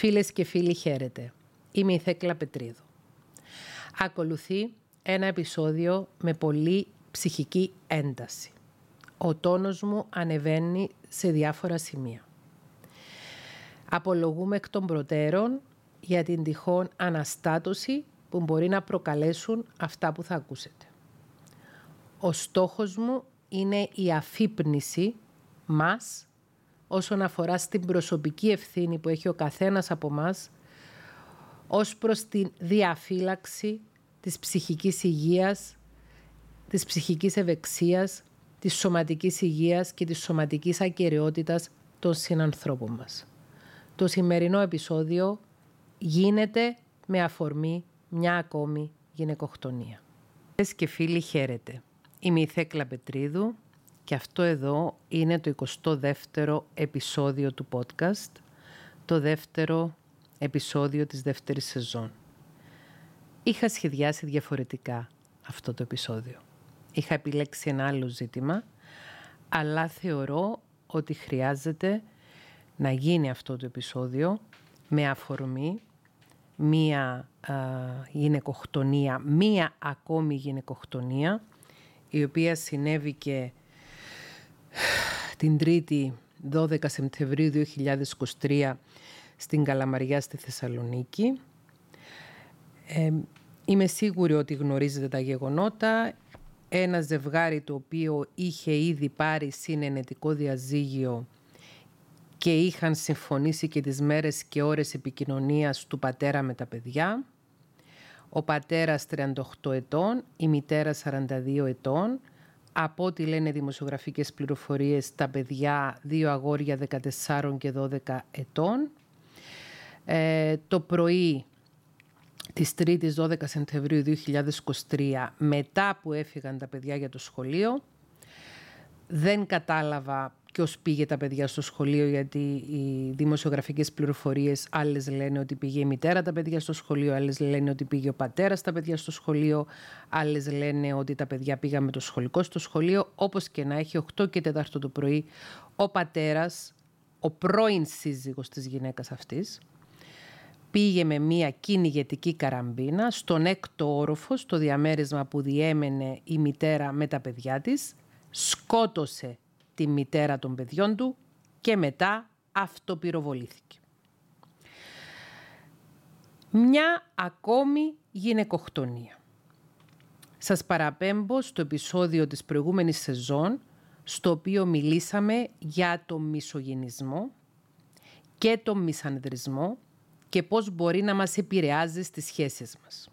Φίλες και φίλοι χαίρετε. Είμαι η Θέκλα Πετρίδου. Ακολουθεί ένα επεισόδιο με πολύ ψυχική ένταση. Ο τόνος μου ανεβαίνει σε διάφορα σημεία. Απολογούμε εκ των προτέρων για την τυχόν αναστάτωση που μπορεί να προκαλέσουν αυτά που θα ακούσετε. Ο στόχος μου είναι η αφύπνιση μας όσον αφορά στην προσωπική ευθύνη που έχει ο καθένας από μας ως προς την διαφύλαξη της ψυχικής υγείας, της ψυχικής ευεξίας, της σωματικής υγείας και της σωματικής ακαιρεότητας των συνανθρώπων μας. Το σημερινό επεισόδιο γίνεται με αφορμή μια ακόμη γυναικοκτονία. και φίλοι χαίρετε. Είμαι η Θέκλα Πετρίδου και αυτό εδώ είναι το 22ο επεισόδιο του podcast, το δεύτερο επεισόδιο της δεύτερης σεζόν. Είχα σχεδιάσει διαφορετικά αυτό το επεισόδιο. Είχα επιλέξει ένα άλλο ζήτημα, αλλά θεωρώ ότι χρειάζεται να γίνει αυτό το επεισόδιο με αφορμή μία α, γυναικοκτονία, μία ακόμη γυναικοκτονία, η οποία συνέβη και την 3η 12 Σεπτεμβρίου 2023 στην Καλαμαριά στη Θεσσαλονίκη. Ε, είμαι σίγουρη ότι γνωρίζετε τα γεγονότα. Ένα ζευγάρι το οποίο είχε ήδη πάρει συνενετικό διαζύγιο και είχαν συμφωνήσει και τις μέρες και ώρες επικοινωνίας του πατέρα με τα παιδιά. Ο πατέρας 38 ετών, η μητέρα 42 ετών από ό,τι λένε δημοσιογραφικές πληροφορίες, τα παιδιά, δύο αγόρια 14 και 12 ετών. Ε, το πρωί της 3ης 12 Σεπτεμβρίου 2023, μετά που έφυγαν τα παιδιά για το σχολείο, δεν κατάλαβα ποιος πήγε τα παιδιά στο σχολείο, γιατί οι δημοσιογραφικές πληροφορίες άλλες λένε ότι πήγε η μητέρα τα παιδιά στο σχολείο, άλλες λένε ότι πήγε ο πατέρας τα παιδιά στο σχολείο, άλλες λένε ότι τα παιδιά πήγαν με το σχολικό στο σχολείο. Όπως και να έχει, 8 και 4 το πρωί, ο πατέρας, ο πρώην σύζυγος της γυναίκας αυτής, πήγε με μία κυνηγετική καραμπίνα στον έκτο όροφο, στο διαμέρισμα που διέμενε η μητέρα με τα παιδιά της, σκότωσε τη μητέρα των παιδιών του και μετά αυτοπυροβολήθηκε. Μια ακόμη γυναικοκτονία. Σας παραπέμπω στο επεισόδιο της προηγούμενης σεζόν στο οποίο μιλήσαμε για το μισογενισμό και το μισανδρισμό και πώς μπορεί να μας επηρεάζει στις σχέσεις μας.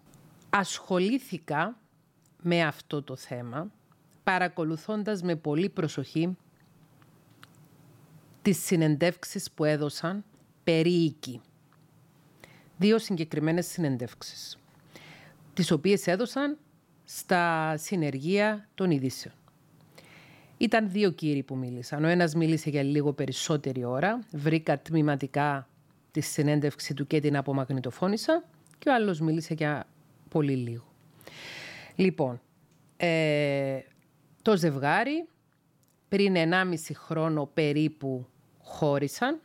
Ασχολήθηκα με αυτό το θέμα παρακολουθώντας με πολύ προσοχή τις συνεντεύξεις που έδωσαν περί οίκη. Δύο συγκεκριμένες συνεντεύξεις, τις οποίες έδωσαν στα συνεργεία των ειδήσεων. Ήταν δύο κύριοι που μίλησαν. Ο ένας μίλησε για λίγο περισσότερη ώρα. Βρήκα τμηματικά τη συνέντευξη του και την απομαγνητοφώνησα και ο άλλος μίλησε για πολύ λίγο. Λοιπόν, ε, το ζευγάρι πριν 1,5 χρόνο περίπου χώρισαν.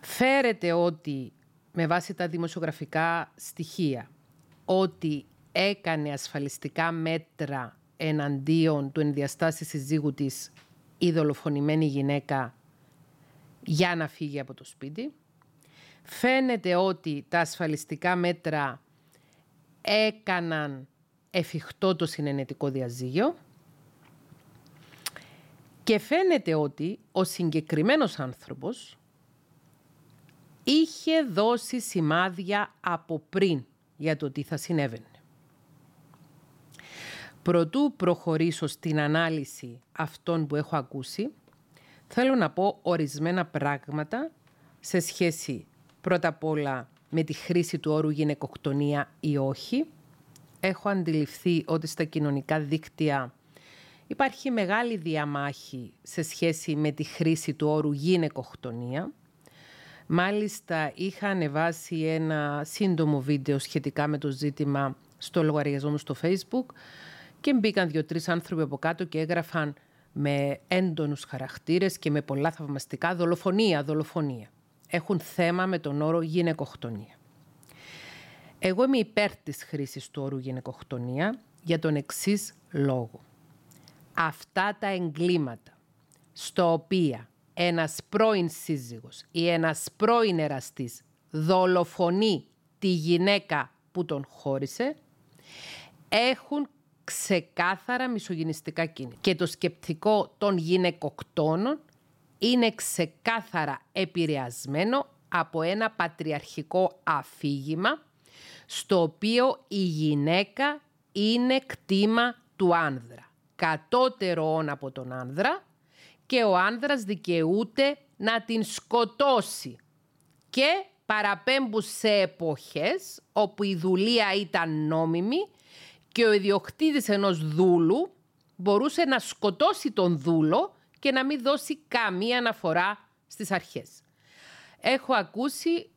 Φέρεται ότι με βάση τα δημοσιογραφικά στοιχεία ότι έκανε ασφαλιστικά μέτρα εναντίον του ενδιαστάση συζύγου της η δολοφονημένη γυναίκα για να φύγει από το σπίτι. Φαίνεται ότι τα ασφαλιστικά μέτρα έκαναν εφικτό το συνενετικό διαζύγιο και φαίνεται ότι ο συγκεκριμένος άνθρωπος είχε δώσει σημάδια από πριν για το τι θα συνέβαινε. Προτού προχωρήσω στην ανάλυση αυτών που έχω ακούσει, θέλω να πω ορισμένα πράγματα σε σχέση πρώτα απ' όλα με τη χρήση του όρου γυναικοκτονία ή όχι. Έχω αντιληφθεί ότι στα κοινωνικά δίκτυα Υπάρχει μεγάλη διαμάχη σε σχέση με τη χρήση του όρου γυναικοκτονία. Μάλιστα είχα ανεβάσει ένα σύντομο βίντεο σχετικά με το ζήτημα στο λογαριασμό μου στο facebook και μπήκαν δύο-τρεις άνθρωποι από κάτω και έγραφαν με έντονους χαρακτήρες και με πολλά θαυμαστικά δολοφονία, δολοφονία. έχουν θέμα με τον όρο γυναικοκτονία. Εγώ είμαι υπέρ της χρήσης του όρου γυναικοκτονία για τον εξής λόγο. Αυτά τα εγκλήματα στο οποία ένας πρώην σύζυγος ή ένας πρώην εραστής δολοφονεί τη γυναίκα που τον χώρισε, έχουν ξεκάθαρα μισογυνιστικά κίνητα. Και το σκεπτικό των γυναικοκτόνων είναι ξεκάθαρα επηρεασμένο από ένα πατριαρχικό αφήγημα στο οποίο η γυναίκα είναι κτήμα του άνδρα. Κατώτερο από τον άνδρα και ο άνδρας δικαιούται να την σκοτώσει. Και παραπέμπουν σε εποχές όπου η δουλεία ήταν νόμιμη και ο ιδιοκτήτης ενός δούλου μπορούσε να σκοτώσει τον δούλο και να μην δώσει καμία αναφορά στις αρχές. Έχω ακούσει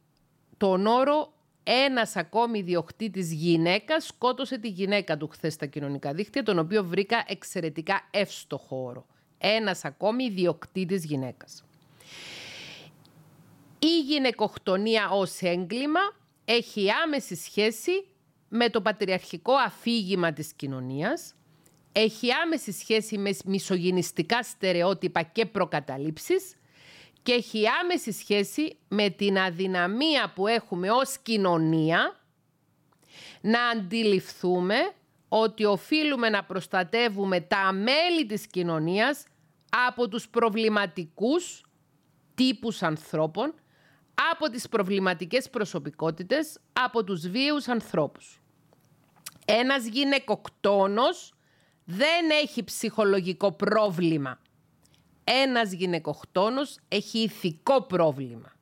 τον όρο ένας ακόμη ιδιοκτήτης γυναίκας σκότωσε τη γυναίκα του χθες στα κοινωνικά δίκτυα, τον οποίο βρήκα εξαιρετικά εύστοχο όρο. Ένας ακόμη ιδιοκτήτης γυναίκας. Η γυναικοκτονία ως έγκλημα έχει άμεση σχέση με το πατριαρχικό αφήγημα της κοινωνίας, έχει άμεση σχέση με μισογυνιστικά στερεότυπα και προκαταλήψεις και έχει άμεση σχέση με την αδυναμία που έχουμε ως κοινωνία να αντιληφθούμε ότι οφείλουμε να προστατεύουμε τα μέλη της κοινωνίας από τους προβληματικούς τύπους ανθρώπων, από τις προβληματικές προσωπικότητες, από τους βίους ανθρώπους. Ένας γυναικοκτόνος δεν έχει ψυχολογικό πρόβλημα. Ένας γυναικοκτόνος έχει ηθικό πρόβλημα.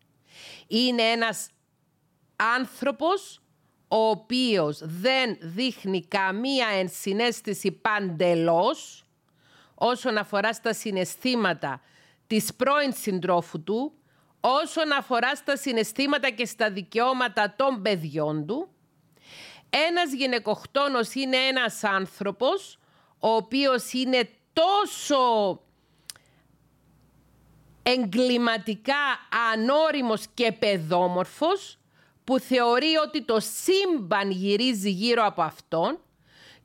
Είναι ένας άνθρωπος ο οποίος δεν δείχνει καμία ενσυναίσθηση παντελώς όσον αφορά στα συναισθήματα της πρώην συντρόφου του, όσον αφορά στα συναισθήματα και στα δικαιώματα των παιδιών του. Ένας γυναικοκτόνος είναι ένας άνθρωπος ο οποίος είναι τόσο εγκληματικά ανώριμος και παιδόμορφος που θεωρεί ότι το σύμπαν γυρίζει γύρω από αυτόν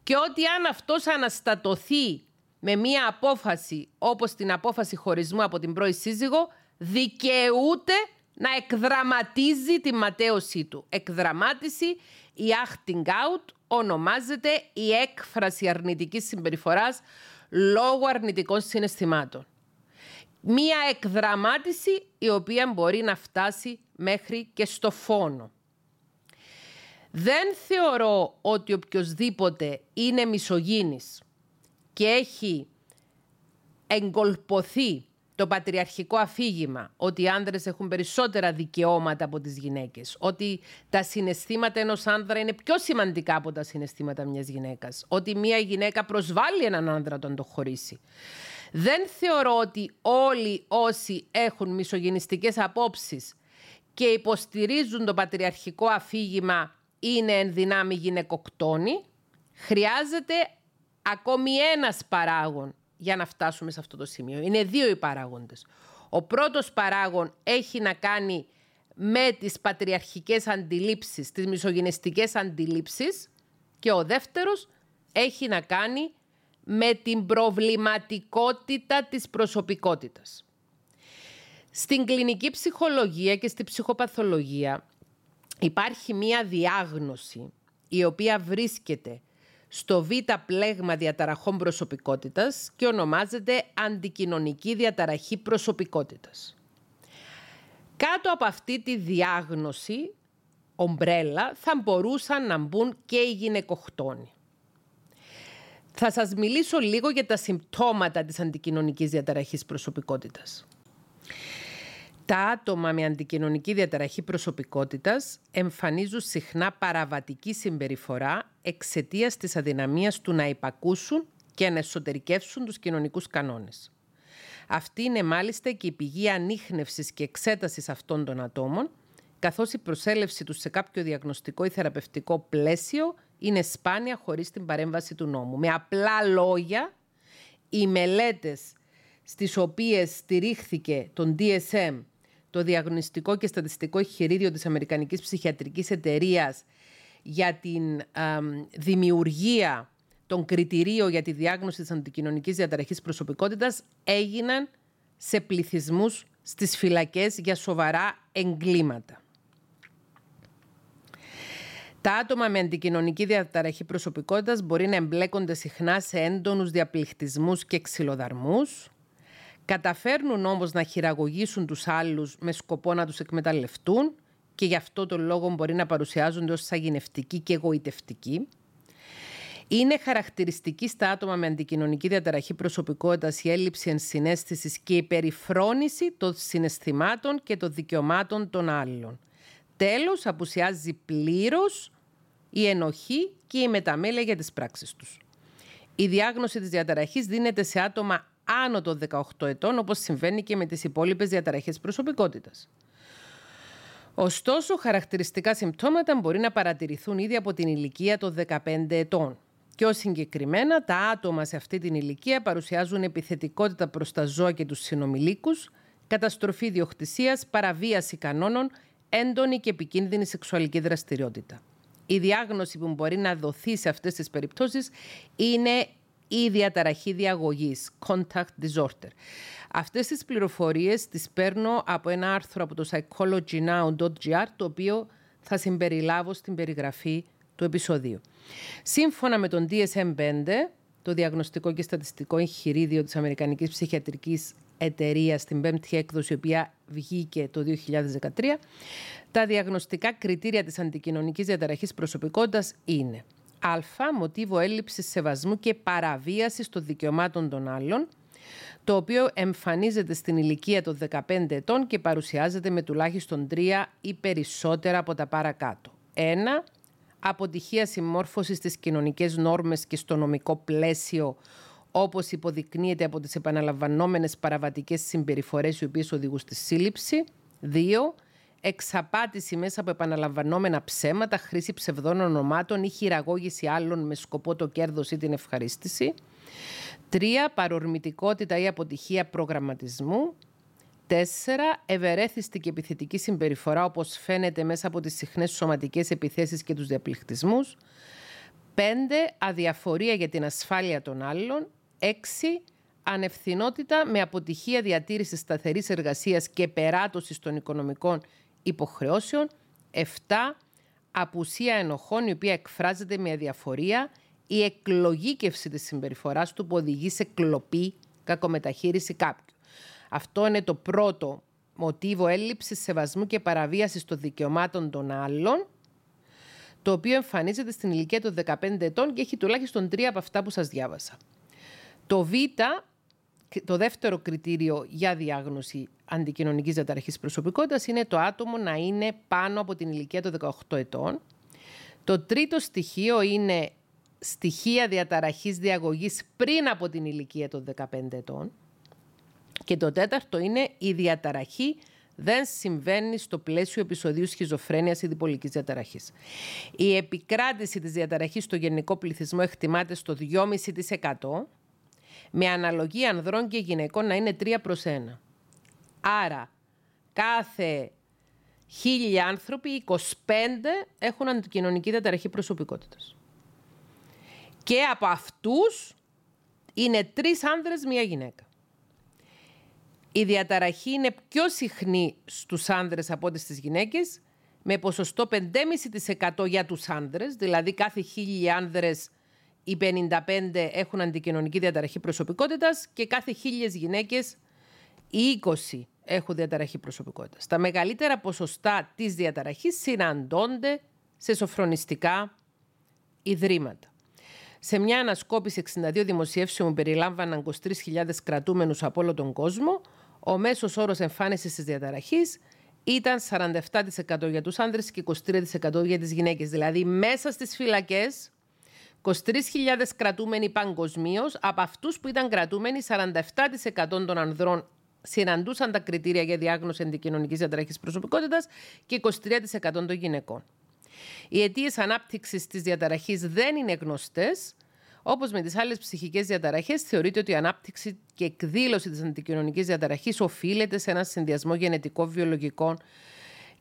και ότι αν αυτός αναστατωθεί με μία απόφαση όπως την απόφαση χωρισμού από την πρώη σύζυγο δικαιούται να εκδραματίζει τη ματέωσή του. Εκδραμάτιση, η acting out, ονομάζεται η έκφραση αρνητικής συμπεριφοράς λόγω αρνητικών συναισθημάτων. Μία εκδραμάτιση η οποία μπορεί να φτάσει μέχρι και στο φόνο. Δεν θεωρώ ότι οποιοδήποτε είναι μισογίνης και έχει εγκολποθεί το πατριαρχικό αφήγημα ότι οι άνδρες έχουν περισσότερα δικαιώματα από τις γυναίκες, ότι τα συναισθήματα ενός άνδρα είναι πιο σημαντικά από τα συναισθήματα μιας γυναίκας, ότι μια γυναίκα προσβάλλει έναν άνδρα όταν το χωρίσει. Δεν θεωρώ ότι όλοι όσοι έχουν μισογενιστικές απόψεις και υποστηρίζουν το πατριαρχικό αφήγημα είναι εν δυνάμει γυναικοκτόνοι. Χρειάζεται ακόμη ένας παράγον για να φτάσουμε σε αυτό το σημείο. Είναι δύο οι παράγοντες. Ο πρώτος παράγον έχει να κάνει με τις πατριαρχικές αντιλήψεις, τις μισογενιστικές αντιλήψεις και ο δεύτερος έχει να κάνει με την προβληματικότητα της προσωπικότητας. Στην κλινική ψυχολογία και στη ψυχοπαθολογία υπάρχει μία διάγνωση η οποία βρίσκεται στο β πλέγμα διαταραχών προσωπικότητας και ονομάζεται αντικοινωνική διαταραχή προσωπικότητας. Κάτω από αυτή τη διάγνωση, ομπρέλα, θα μπορούσαν να μπουν και οι γυναικοκτόνοι. Θα σας μιλήσω λίγο για τα συμπτώματα της αντικοινωνικής διαταραχής προσωπικότητας. Τα άτομα με αντικοινωνική διαταραχή προσωπικότητας εμφανίζουν συχνά παραβατική συμπεριφορά εξαιτίας της αδυναμίας του να υπακούσουν και να εσωτερικεύσουν τους κοινωνικούς κανόνες. Αυτή είναι μάλιστα και η πηγή ανείχνευσης και εξέτασης αυτών των ατόμων, καθώς η προσέλευση τους σε κάποιο διαγνωστικό ή θεραπευτικό πλαίσιο είναι σπάνια χωρίς την παρέμβαση του νόμου. Με απλά λόγια, οι μελέτες στις οποίες στηρίχθηκε τον DSM το διαγνωστικό και στατιστικό εγχειρίδιο της Αμερικανικής Ψυχιατρικής Εταιρείας για την δημιουργία των κριτηρίων για τη διάγνωση της αντικοινωνικής διαταραχής προσωπικότητας έγιναν σε πληθυσμούς στις φυλακές για σοβαρά εγκλήματα. Τα άτομα με αντικοινωνική διαταραχή προσωπικότητας μπορεί να εμπλέκονται συχνά σε έντονους διαπληκτισμούς και ξυλοδαρμούς, καταφέρνουν όμως να χειραγωγήσουν τους άλλους με σκοπό να τους εκμεταλλευτούν και γι' αυτό τον λόγο μπορεί να παρουσιάζονται ως σαγηνευτικοί και εγωιτευτικοί. Είναι χαρακτηριστική στα άτομα με αντικοινωνική διαταραχή προσωπικότητας η έλλειψη ενσυναίσθησης και η περιφρόνηση των συναισθημάτων και των δικαιωμάτων των άλλων. Τέλος, απουσιάζει πλήρως η ενοχή και η μεταμέλεια για τις πράξεις τους. Η διάγνωση της διαταραχής δίνεται σε άτομα άνω των 18 ετών, όπως συμβαίνει και με τις υπόλοιπες διαταραχές προσωπικότητας. Ωστόσο, χαρακτηριστικά συμπτώματα μπορεί να παρατηρηθούν ήδη από την ηλικία των 15 ετών. Πιο συγκεκριμένα, τα άτομα σε αυτή την ηλικία παρουσιάζουν επιθετικότητα προς τα ζώα και τους συνομιλίκους, καταστροφή διοκτησίας, παραβίαση κανόνων, έντονη και επικίνδυνη σεξουαλική δραστηριότητα. Η διάγνωση που μπορεί να δοθεί σε αυτές τις περιπτώσεις είναι η διαταραχή διαγωγής, contact disorder. Αυτές τις πληροφορίες τις παίρνω από ένα άρθρο από το psychologynow.gr, το οποίο θα συμπεριλάβω στην περιγραφή του επεισοδίου. Σύμφωνα με τον DSM-5, το Διαγνωστικό και Στατιστικό Εγχειρίδιο της Αμερικανικής Ψυχιατρικής Εταιρείας, στην πέμπτη έκδοση, η οποία βγήκε το 2013, τα διαγνωστικά κριτήρια της αντικοινωνικής διαταραχής προσωπικότητας είναι Α. Μοτίβο έλλειψης σεβασμού και παραβίασης των δικαιωμάτων των άλλων, το οποίο εμφανίζεται στην ηλικία των 15 ετών και παρουσιάζεται με τουλάχιστον τρία ή περισσότερα από τα παρακάτω. 1 αποτυχία συμμόρφωσης στις κοινωνικές νόρμες και στο νομικό πλαίσιο όπως υποδεικνύεται από τις επαναλαμβανόμενες παραβατικές συμπεριφορές οι οποίες οδηγούν στη σύλληψη. 2. Εξαπάτηση μέσα από επαναλαμβανόμενα ψέματα, χρήση ψευδών ονομάτων ή χειραγώγηση άλλων με σκοπό το κέρδος ή την ευχαρίστηση. 3. Παρορμητικότητα ή αποτυχία προγραμματισμού. 4. Ευερέθιστη και επιθετική συμπεριφορά όπως φαίνεται μέσα από τις συχνές σωματικές επιθέσεις και τους διαπληκτισμούς. 5. Αδιαφορία για την ασφάλεια των άλλων. 6. Ανευθυνότητα με αποτυχία διατήρησης σταθερής εργασίας και περάτωσης των οικονομικών υποχρεώσεων. 7. Απουσία ενοχών η οποία εκφράζεται με αδιαφορία η εκλογήκευση της συμπεριφοράς του που οδηγεί σε κλοπή, κακομεταχείριση κάποιου. Αυτό είναι το πρώτο μοτίβο έλλειψης σεβασμού και παραβίασης των δικαιωμάτων των άλλων, το οποίο εμφανίζεται στην ηλικία των 15 ετών και έχει τουλάχιστον τρία από αυτά που σας διάβασα. Το Β, το δεύτερο κριτήριο για διάγνωση αντικοινωνικής διαταραχής προσωπικότητας είναι το άτομο να είναι πάνω από την ηλικία των 18 ετών. Το τρίτο στοιχείο είναι στοιχεία διαταραχής διαγωγής πριν από την ηλικία των 15 ετών. Και το τέταρτο είναι η διαταραχή δεν συμβαίνει στο πλαίσιο επεισοδίου σχιζοφρένειας ή διπολικής διαταραχής. Η επικράτηση της διαταραχής στο γενικό πληθυσμό εκτιμάται στο 2,5% με αναλογία ανδρών και γυναικών να είναι 3 προς 1. Άρα, κάθε χίλιοι άνθρωποι, 25 έχουν αντικοινωνική διαταραχή προσωπικότητας. Και από αυτούς είναι τρεις άνδρες, μία γυναίκα. Η διαταραχή είναι πιο συχνή στους άνδρες από ό,τι στις γυναίκες, με ποσοστό 5,5% για τους άνδρες, δηλαδή κάθε χίλιοι άνδρες οι 55 έχουν αντικοινωνική διαταραχή προσωπικότητας και κάθε χίλιες γυναίκες οι 20 έχουν διαταραχή προσωπικότητας. Τα μεγαλύτερα ποσοστά της διαταραχής συναντώνται σε σοφρονιστικά ιδρύματα. Σε μια ανασκόπηση 62 δημοσιεύσεων που περιλάμβαναν 23.000 κρατούμενους από όλο τον κόσμο, ο μέσος όρος εμφάνισης της διαταραχής ήταν 47% για τους άνδρες και 23% για τις γυναίκες. Δηλαδή μέσα στις φυλακές 23.000 κρατούμενοι παγκοσμίως, από αυτούς που ήταν κρατούμενοι 47% των ανδρών συναντούσαν τα κριτήρια για διάγνωση αντικοινωνικής διαταραχής προσωπικότητας και 23% των γυναικών. Οι αιτίες ανάπτυξης της διαταραχής δεν είναι γνωστές, Όπως με τις άλλες ψυχικές διαταραχές, θεωρείται ότι η ανάπτυξη και εκδήλωση της αντικοινωνικής διαταραχής οφείλεται σε ένα συνδυασμό γενετικών, βιολογικών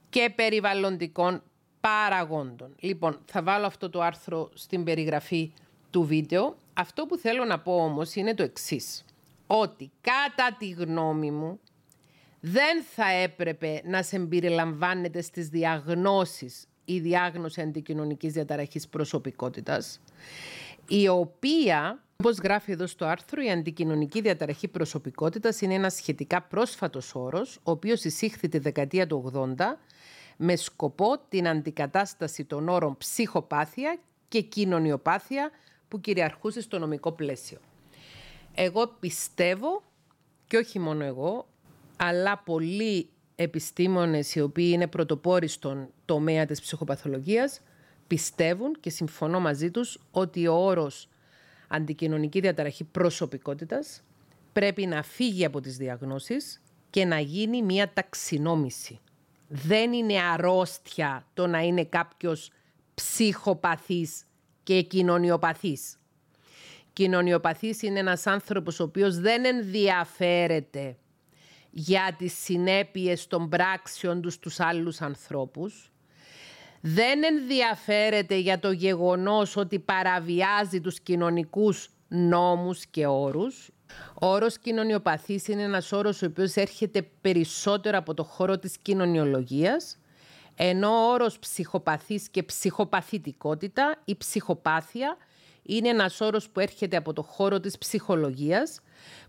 και περιβαλλοντικών παραγόντων. Λοιπόν, θα βάλω αυτό το άρθρο στην περιγραφή του βίντεο. Αυτό που θέλω να πω όμως είναι το εξής. Ότι κατά τη γνώμη μου δεν θα έπρεπε να σε εμπειριλαμβάνεται στις διαγνώσεις η διάγνωση αντικοινωνικής διαταραχής προσωπικότητας, η οποία, όπως γράφει εδώ στο άρθρο, η αντικοινωνική διαταραχή προσωπικότητας είναι ένα σχετικά πρόσφατος όρος, ο οποίος εισήχθη τη δεκαετία του 80 με σκοπό την αντικατάσταση των όρων ψυχοπάθεια και κοινωνιοπάθεια που κυριαρχούσε στο νομικό πλαίσιο. Εγώ πιστεύω, και όχι μόνο εγώ, αλλά πολλοί επιστήμονες οι οποίοι είναι πρωτοπόροι στον τομέα της ψυχοπαθολογίας πιστεύουν και συμφωνώ μαζί τους ότι ο όρος αντικοινωνική διαταραχή προσωπικότητας πρέπει να φύγει από τις διαγνώσεις και να γίνει μια ταξινόμηση. Δεν είναι αρρώστια το να είναι κάποιος ψυχοπαθής και κοινωνιοπαθής. Κοινωνιοπαθής είναι ένας άνθρωπος ο οποίος δεν ενδιαφέρεται για τις συνέπειες των πράξεων τους στους άλλους ανθρώπους. Δεν ενδιαφέρεται για το γεγονός ότι παραβιάζει τους κοινωνικούς νόμους και όρους. Ο όρος κοινωνιοπαθής είναι ένας όρος ο οποίος έρχεται περισσότερο από το χώρο της κοινωνιολογίας, ενώ ο όρος ψυχοπαθής και ψυχοπαθητικότητα ή ψυχοπάθεια είναι ένας όρος που έρχεται από το χώρο της ψυχολογίας,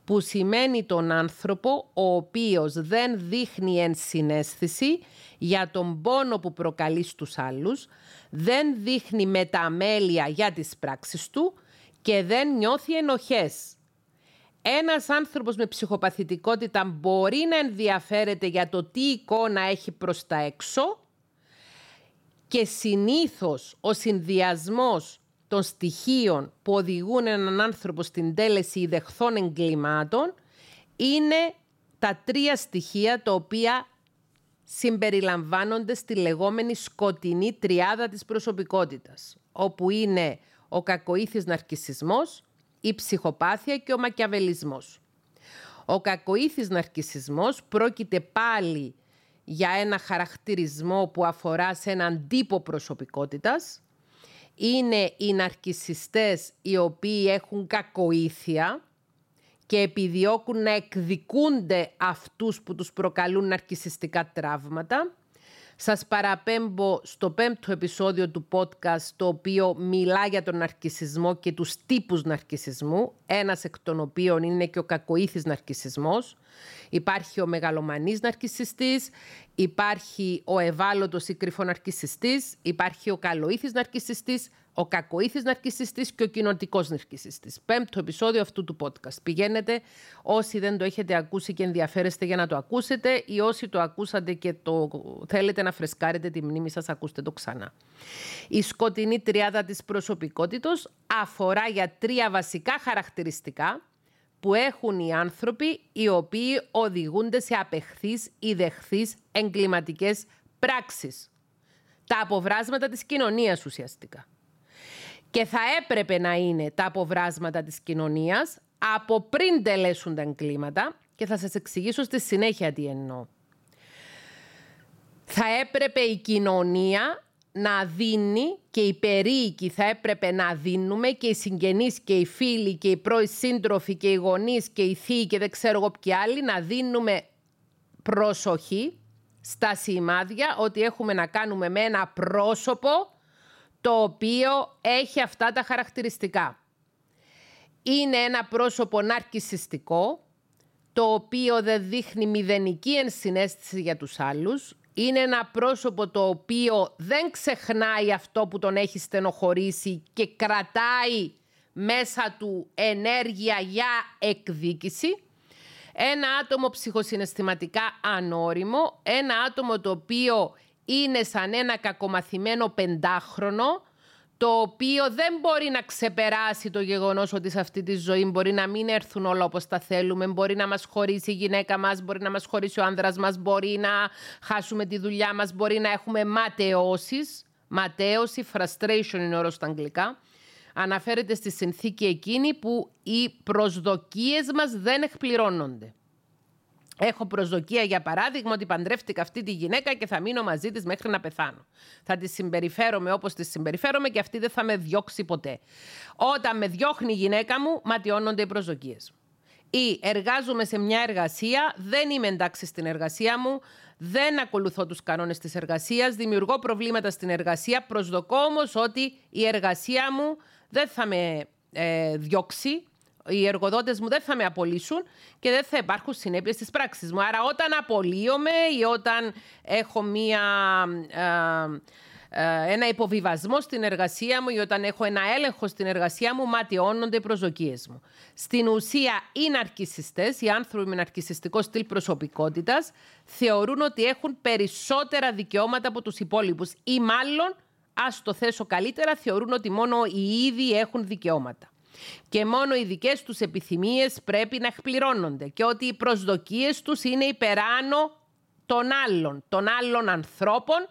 που σημαίνει τον άνθρωπο ο οποίος δεν δείχνει ενσυναίσθηση για τον πόνο που προκαλεί στους άλλους, δεν δείχνει μεταμέλεια για τις πράξεις του και δεν νιώθει ενοχές. Ένας άνθρωπος με ψυχοπαθητικότητα μπορεί να ενδιαφέρεται για το τι εικόνα έχει προς τα έξω και συνήθως ο συνδυασμός των στοιχείων που οδηγούν έναν άνθρωπο στην τέλεση ιδεχθών εγκλημάτων είναι τα τρία στοιχεία τα οποία συμπεριλαμβάνονται στη λεγόμενη σκοτεινή τριάδα της προσωπικότητας, όπου είναι ο κακοήθης ναρκισισμός, η ψυχοπάθεια και ο μακιαβελισμός. Ο κακοήθης ναρκισισμός πρόκειται πάλι για ένα χαρακτηρισμό που αφορά σε έναν τύπο προσωπικότητας, είναι οι ναρκισιστές οι οποίοι έχουν κακοήθεια και επιδιώκουν να εκδικούνται αυτούς που τους προκαλούν ναρκισιστικά τραύματα. Σας παραπέμπω στο πέμπτο επεισόδιο του podcast το οποίο μιλά για τον ναρκισισμό και τους τύπους ναρκισισμού, ένας εκ των οποίων είναι και ο κακοήθης ναρκισισμός. Υπάρχει ο μεγαλομανής ναρκισιστής, υπάρχει ο ευάλωτος ή κρυφοναρκισιστής, υπάρχει ο καλοήθης ναρκισιστής, ο κακοήθης ναρκισιστής και ο κοινοτικός ναρκισιστής. Πέμπτο επεισόδιο αυτού του podcast. Πηγαίνετε όσοι δεν το έχετε ακούσει και ενδιαφέρεστε για να το ακούσετε ή όσοι το ακούσατε και το θέλετε να φρεσκάρετε τη μνήμη σας, ακούστε το ξανά. Η σκοτεινή τριάδα της προσωπικότητος αφορά για τρία βασικά χαρακτηριστικά που έχουν οι άνθρωποι οι οποίοι οδηγούνται σε απεχθείς ή δεχθείς εγκληματικές πράξεις. Τα αποβράσματα της κοινωνίας ουσιαστικά. Και θα έπρεπε να είναι τα αποβράσματα της κοινωνίας από πριν τελέσουν τα εγκλήματα και θα σας εξηγήσω στη συνέχεια τι εννοώ. Θα έπρεπε η κοινωνία να δίνει και οι περίοικοι θα έπρεπε να δίνουμε και οι συγγενείς και οι φίλοι και οι πρώοι σύντροφοι και οι γονείς και οι θείοι και δεν ξέρω εγώ ποιοι άλλοι να δίνουμε προσοχή στα σημάδια ότι έχουμε να κάνουμε με ένα πρόσωπο το οποίο έχει αυτά τα χαρακτηριστικά. Είναι ένα πρόσωπο ναρκισιστικό, το οποίο δεν δείχνει μηδενική ενσυναίσθηση για τους άλλους, είναι ένα πρόσωπο το οποίο δεν ξεχνάει αυτό που τον έχει στενοχωρήσει και κρατάει μέσα του ενέργεια για εκδίκηση. Ένα άτομο ψυχοσυναισθηματικά ανώριμο, ένα άτομο το οποίο είναι σαν ένα κακομαθημένο πεντάχρονο το οποίο δεν μπορεί να ξεπεράσει το γεγονός ότι σε αυτή τη ζωή μπορεί να μην έρθουν όλα όπως τα θέλουμε, μπορεί να μας χωρίσει η γυναίκα μας, μπορεί να μας χωρίσει ο άνδρας μας, μπορεί να χάσουμε τη δουλειά μας, μπορεί να έχουμε ματαιώσεις, ματέωση, frustration είναι όρος στα αγγλικά, αναφέρεται στη συνθήκη εκείνη που οι προσδοκίες μας δεν εκπληρώνονται. Έχω προσδοκία, για παράδειγμα, ότι παντρεύτηκα αυτή τη γυναίκα και θα μείνω μαζί της μέχρι να πεθάνω. Θα τη συμπεριφέρομαι όπως τη συμπεριφέρομαι και αυτή δεν θα με διώξει ποτέ. Όταν με διώχνει η γυναίκα μου, ματιώνονται οι προσδοκίες Ή εργάζομαι σε μια εργασία, δεν είμαι εντάξει στην εργασία μου, δεν ακολουθώ τους κανόνες της εργασίας, δημιουργώ προβλήματα στην εργασία, προσδοκώ όμως ότι η εργασία μου δεν θα με ε, διώξει, οι εργοδότες μου δεν θα με απολύσουν και δεν θα υπάρχουν συνέπειες στις πράξεις μου. Άρα όταν απολύομαι ή όταν έχω μία... Ε, ε, ένα υποβιβασμό στην εργασία μου ή όταν έχω ένα έλεγχο στην εργασία μου, ματιώνονται οι προσδοκίες μου. Στην ουσία, οι ναρκισιστές, οι άνθρωποι με ναρκισιστικό στυλ προσωπικότητας, θεωρούν ότι έχουν περισσότερα δικαιώματα από τους υπόλοιπους ή μάλλον, ας το θέσω καλύτερα, θεωρούν ότι μόνο οι ίδιοι έχουν δικαιώματα. Και μόνο οι δικές τους επιθυμίες πρέπει να εκπληρώνονται και ότι οι προσδοκίες τους είναι υπεράνω των άλλων, των άλλων ανθρώπων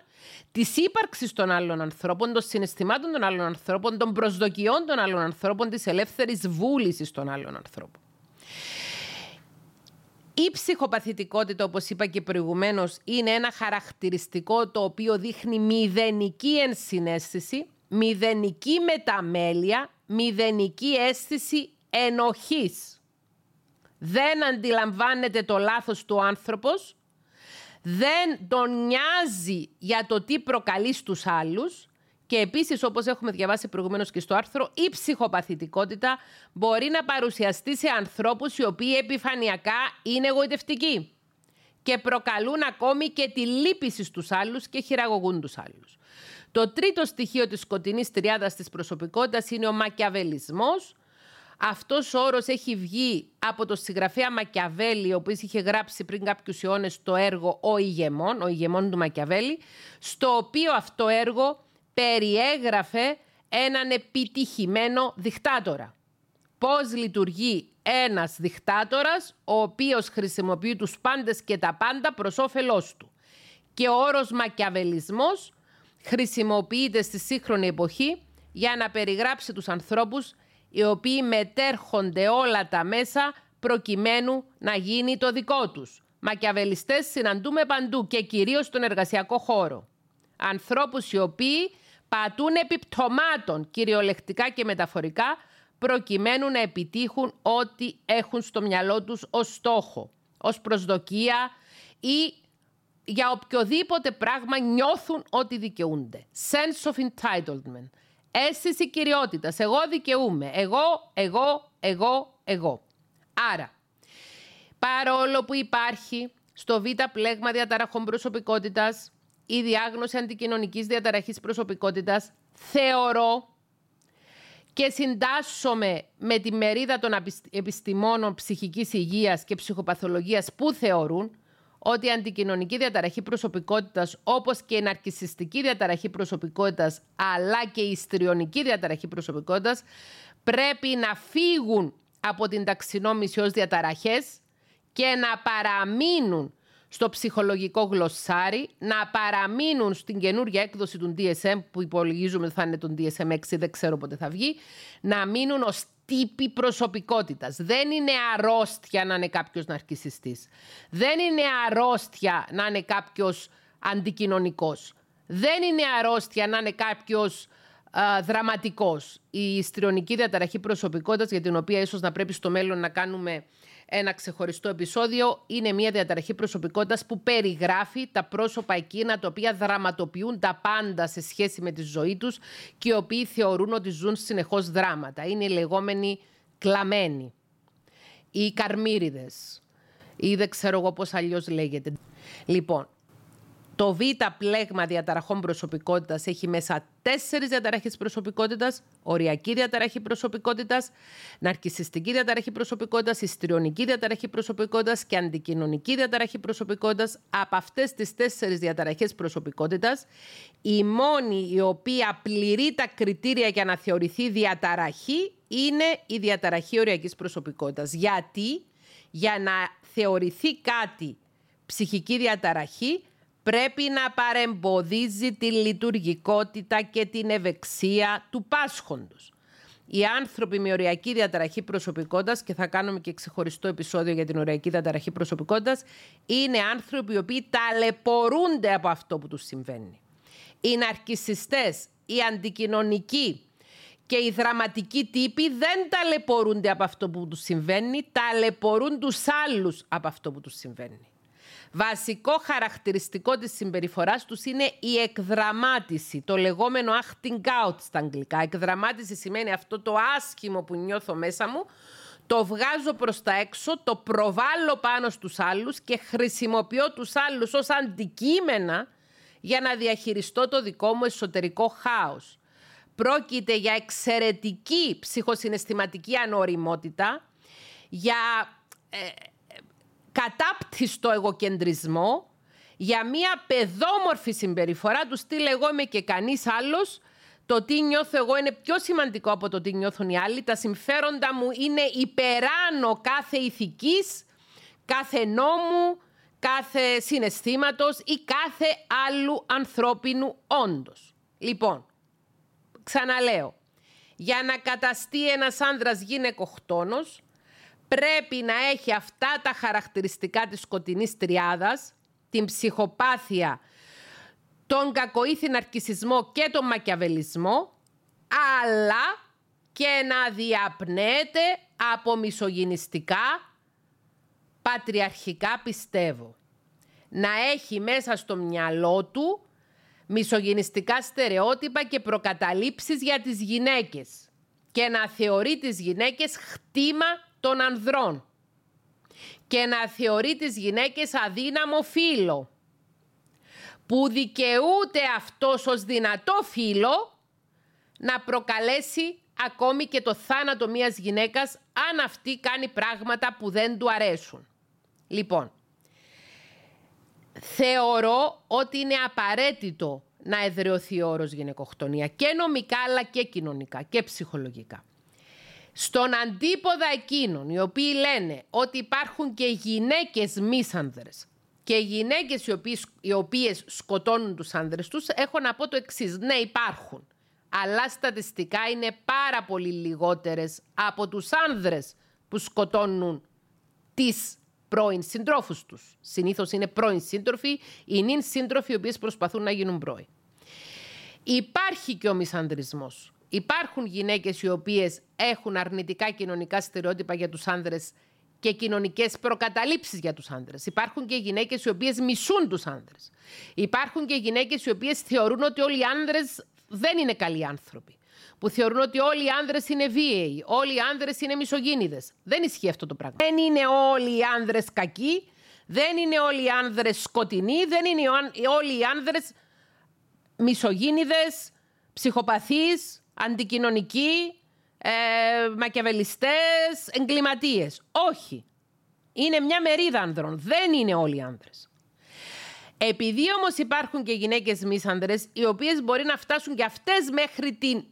της ύπαρξης των άλλων ανθρώπων, των συναισθημάτων των άλλων ανθρώπων, των προσδοκιών των άλλων ανθρώπων, της ελεύθερης βούλησης των άλλων ανθρώπων. Η ψυχοπαθητικότητα, όπως είπα και προηγουμένως, είναι ένα χαρακτηριστικό το οποίο δείχνει μηδενική ενσυναίσθηση, μηδενική μεταμέλεια, μηδενική αίσθηση ενοχής. Δεν αντιλαμβάνεται το λάθος του άνθρωπος, δεν τον νοιάζει για το τι προκαλεί στους άλλους και επίσης όπως έχουμε διαβάσει προηγουμένως και στο άρθρο η ψυχοπαθητικότητα μπορεί να παρουσιαστεί σε ανθρώπους οι οποίοι επιφανειακά είναι εγωιτευτικοί και προκαλούν ακόμη και τη λύπηση στους άλλους και χειραγωγούν τους άλλους. Το τρίτο στοιχείο της σκοτεινής τριάδας της προσωπικότητας είναι ο μακιαβελισμός αυτός ο όρος έχει βγει από το συγγραφέα Μακιαβέλη, ο οποίος είχε γράψει πριν κάποιους αιώνες το έργο Ο ηγεμόν, ο ηγεμόν του Μακιαβέλη, στο οποίο αυτό έργο περιέγραφε έναν επιτυχημένο δικτάτορα. Πώς λειτουργεί ένας δικτάτορας, ο οποίος χρησιμοποιεί τους πάντες και τα πάντα προς όφελός του. Και ο όρος μακιαβελισμός χρησιμοποιείται στη σύγχρονη εποχή για να περιγράψει τους ανθρώπους οι οποίοι μετέρχονται όλα τα μέσα προκειμένου να γίνει το δικό τους. Μακιαβελιστές συναντούμε παντού και κυρίως στον εργασιακό χώρο. Ανθρώπους οι οποίοι πατούν επιπτωμάτων κυριολεκτικά και μεταφορικά προκειμένου να επιτύχουν ό,τι έχουν στο μυαλό τους ως στόχο, ως προσδοκία ή για οποιοδήποτε πράγμα νιώθουν ότι δικαιούνται. Sense of entitlement αίσθηση κυριότητας. Εγώ δικαιούμαι. Εγώ, εγώ, εγώ, εγώ. Άρα, παρόλο που υπάρχει στο β' πλέγμα διαταραχών προσωπικότητας η διάγνωση αντικοινωνικής διαταραχής προσωπικότητας, θεωρώ και συντάσσομαι με τη μερίδα των επιστημόνων ψυχικής υγείας και ψυχοπαθολογίας που θεωρούν ότι η αντικοινωνική διαταραχή προσωπικότητας όπως και η ναρκισιστική διαταραχή προσωπικότητας αλλά και η ιστριονική διαταραχή προσωπικότητας πρέπει να φύγουν από την ταξινόμηση ως διαταραχές και να παραμείνουν στο ψυχολογικό γλωσσάρι, να παραμείνουν στην καινούργια έκδοση του DSM που υπολογίζουμε θα είναι τον DSM 6, δεν ξέρω πότε θα βγει, να μείνουν ως τύποι προσωπικότητας. Δεν είναι αρρώστια να είναι κάποιος ναρκισιστής. Δεν είναι αρρώστια να είναι κάποιος αντικοινωνικός. Δεν είναι αρρώστια να είναι κάποιος α, δραματικός. Η ιστριονική διαταραχή προσωπικότητας για την οποία ίσως να πρέπει στο μέλλον να κάνουμε ένα ξεχωριστό επεισόδιο είναι μια διαταραχή προσωπικότητας που περιγράφει τα πρόσωπα εκείνα τα οποία δραματοποιούν τα πάντα σε σχέση με τη ζωή τους και οι οποίοι θεωρούν ότι ζουν συνεχώς δράματα. Είναι οι λεγόμενοι κλαμμένοι ή καρμύριδες ή δεν ξέρω εγώ πώς αλλιώς λέγεται. Λοιπόν, το Β πλέγμα διαταραχών προσωπικότητας έχει μέσα τέσσερις διαταραχέ προσωπικότητας, οριακή διαταραχή προσωπικότητας, ναρκιστική διαταραχή προσωπικότητας, ιστριονική διαταραχή προσωπικότητας και αντικοινωνική διαταραχή προσωπικότητας. Από αυτές τις τέσσερις διαταραχές προσωπικότητας, η μόνη η οποία πληρεί τα κριτήρια για να θεωρηθεί διαταραχή είναι η διαταραχή οριακής προσωπικότητας. Γιατί, για να θεωρηθεί κάτι ψυχική διαταραχή, πρέπει να παρεμποδίζει τη λειτουργικότητα και την ευεξία του πάσχοντος. οι άνθρωποι με οριακή διαταραχή προσωπικότητας και θα κάνουμε και ξεχωριστό επεισόδιο για την οριακή διαταραχή προσωπικότητας είναι άνθρωποι οι οποίοι ταλαιπωρούνται από αυτό που τους συμβαίνει. Οι ναρκισιστές, οι αντικοινωνικοί και οι δραματικοί τύποι δεν ταλαιπωρούνται από αυτό που τους συμβαίνει, ταλαιπωρούν τους άλλους από αυτό που τους συμβαίνει. Βασικό χαρακτηριστικό της συμπεριφοράς τους είναι η εκδραμάτιση, το λεγόμενο acting out στα αγγλικά. Εκδραμάτιση σημαίνει αυτό το άσχημο που νιώθω μέσα μου, το βγάζω προς τα έξω, το προβάλλω πάνω στους άλλους και χρησιμοποιώ τους άλλους ως αντικείμενα για να διαχειριστώ το δικό μου εσωτερικό χάος. Πρόκειται για εξαιρετική ψυχοσυναισθηματική ανοριμότητα, για ε, κατάπτυστο εγωκεντρισμό, για μια παιδόμορφη συμπεριφορά τους στυλ εγώ είμαι και κανείς άλλος, το τι νιώθω εγώ είναι πιο σημαντικό από το τι νιώθουν οι άλλοι, τα συμφέροντα μου είναι υπεράνω κάθε ηθικής, κάθε νόμου, κάθε συναισθήματος ή κάθε άλλου ανθρώπινου όντως. Λοιπόν, ξαναλέω, για να καταστεί ένας άνδρας γυναικοκτόνος, πρέπει να έχει αυτά τα χαρακτηριστικά της σκοτεινής τριάδας, την ψυχοπάθεια, τον κακοήθη ναρκισισμό και τον μακιαβελισμό, αλλά και να διαπνέεται από μισογυνιστικά, πατριαρχικά πιστεύω. Να έχει μέσα στο μυαλό του μισογυνιστικά στερεότυπα και προκαταλήψεις για τις γυναίκες και να θεωρεί τις γυναίκες χτήμα των ανδρών και να θεωρεί τις γυναίκες αδύναμο φίλο που δικαιούται αυτός ως δυνατό φίλο να προκαλέσει ακόμη και το θάνατο μιας γυναίκας αν αυτή κάνει πράγματα που δεν του αρέσουν. Λοιπόν, θεωρώ ότι είναι απαραίτητο να εδραιωθεί ο όρος γυναικοκτονία και νομικά αλλά και κοινωνικά και ψυχολογικά. Στον αντίποδα εκείνων οι οποίοι λένε ότι υπάρχουν και γυναίκες μίσανδρες και γυναίκες οι οποίες, οι οποίες σκοτώνουν τους άνδρες τους, έχω να πω το εξής. Ναι, υπάρχουν. Αλλά στατιστικά είναι πάρα πολύ λιγότερες από τους άνδρες που σκοτώνουν τις πρώην συντρόφους τους. Συνήθως είναι πρώην σύντροφοι ή νυν σύντροφοι οι οποίες προσπαθούν να γίνουν πρώοι. Υπάρχει και ο μισανδρισμός. Υπάρχουν γυναίκες οι οποίες έχουν αρνητικά κοινωνικά στερεότυπα για τους άνδρες και κοινωνικές προκαταλήψεις για τους άνδρες. Υπάρχουν και γυναίκες οι οποίες μισούν τους άνδρες. Υπάρχουν και γυναίκες οι οποίες θεωρούν ότι όλοι οι άνδρες δεν είναι καλοί άνθρωποι. Που θεωρούν ότι όλοι οι άνδρες είναι βίαιοι, όλοι οι άνδρες είναι μισογίνηδες. Δεν ισχύει αυτό το πράγμα. Δεν είναι όλοι οι άνδρες κακοί, δεν είναι όλοι οι άνδρες σκοτεινοί, δεν είναι όλοι οι άνδρες μισογίνηδες, ψυχοπαθείς, αντικοινωνικοί, ε, μακιαβελιστές, εγκληματίες. Όχι. Είναι μια μερίδα άνδρων. Δεν είναι όλοι οι άνδρες. Επειδή όμως υπάρχουν και γυναίκες μίσανδρες, οι οποίες μπορεί να φτάσουν και αυτές μέχρι την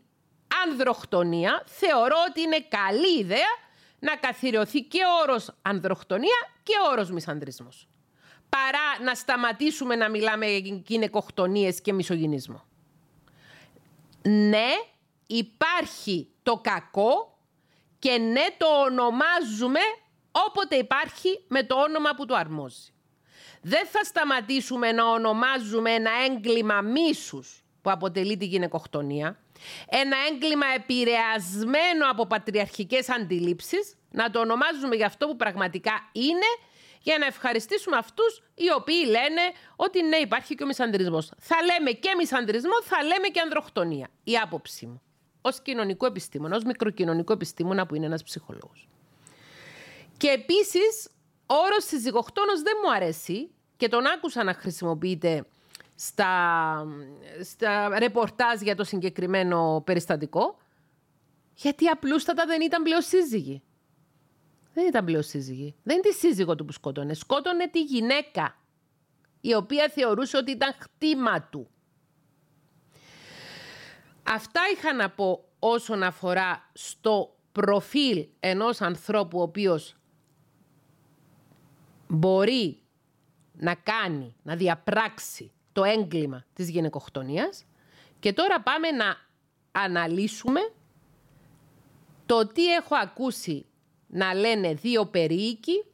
ανδροχτονία, θεωρώ ότι είναι καλή ιδέα να καθιερωθεί και ο όρος ανδροχτονία και ο όρος μισανδρισμός. Παρά να σταματήσουμε να μιλάμε για γυναικοκτονίες και μισογυνισμό. Ναι, υπάρχει το κακό και ναι το ονομάζουμε όποτε υπάρχει με το όνομα που του αρμόζει. Δεν θα σταματήσουμε να ονομάζουμε ένα έγκλημα μίσους που αποτελεί τη γυναικοκτονία, ένα έγκλημα επηρεασμένο από πατριαρχικές αντιλήψεις, να το ονομάζουμε για αυτό που πραγματικά είναι, για να ευχαριστήσουμε αυτούς οι οποίοι λένε ότι ναι υπάρχει και ο μισανδρισμός. Θα λέμε και μισανδρισμό, θα λέμε και ανδροχτονία. Η άποψή μου ως κοινωνικό επιστήμονα, ως μικροκοινωνικό επιστήμονα που είναι ένας ψυχολόγος. Και επίσης, ο όρος συζυγοκτόνος δεν μου αρέσει και τον άκουσα να χρησιμοποιείται στα, στα ρεπορτάζ για το συγκεκριμένο περιστατικό, γιατί απλούστατα δεν ήταν πλέον σύζυγοι. Δεν ήταν πλέον σύζυγοι. Δεν είναι τη σύζυγο του που σκότωνε. Σκότωνε τη γυναίκα, η οποία θεωρούσε ότι ήταν χτήμα του. Αυτά είχα να πω όσον αφορά στο προφίλ ενός ανθρώπου ο οποίος μπορεί να κάνει, να διαπράξει το έγκλημα της γυναικοκτονίας. Και τώρα πάμε να αναλύσουμε Το τι έχω ακούσει να λένε δύο περίοικοι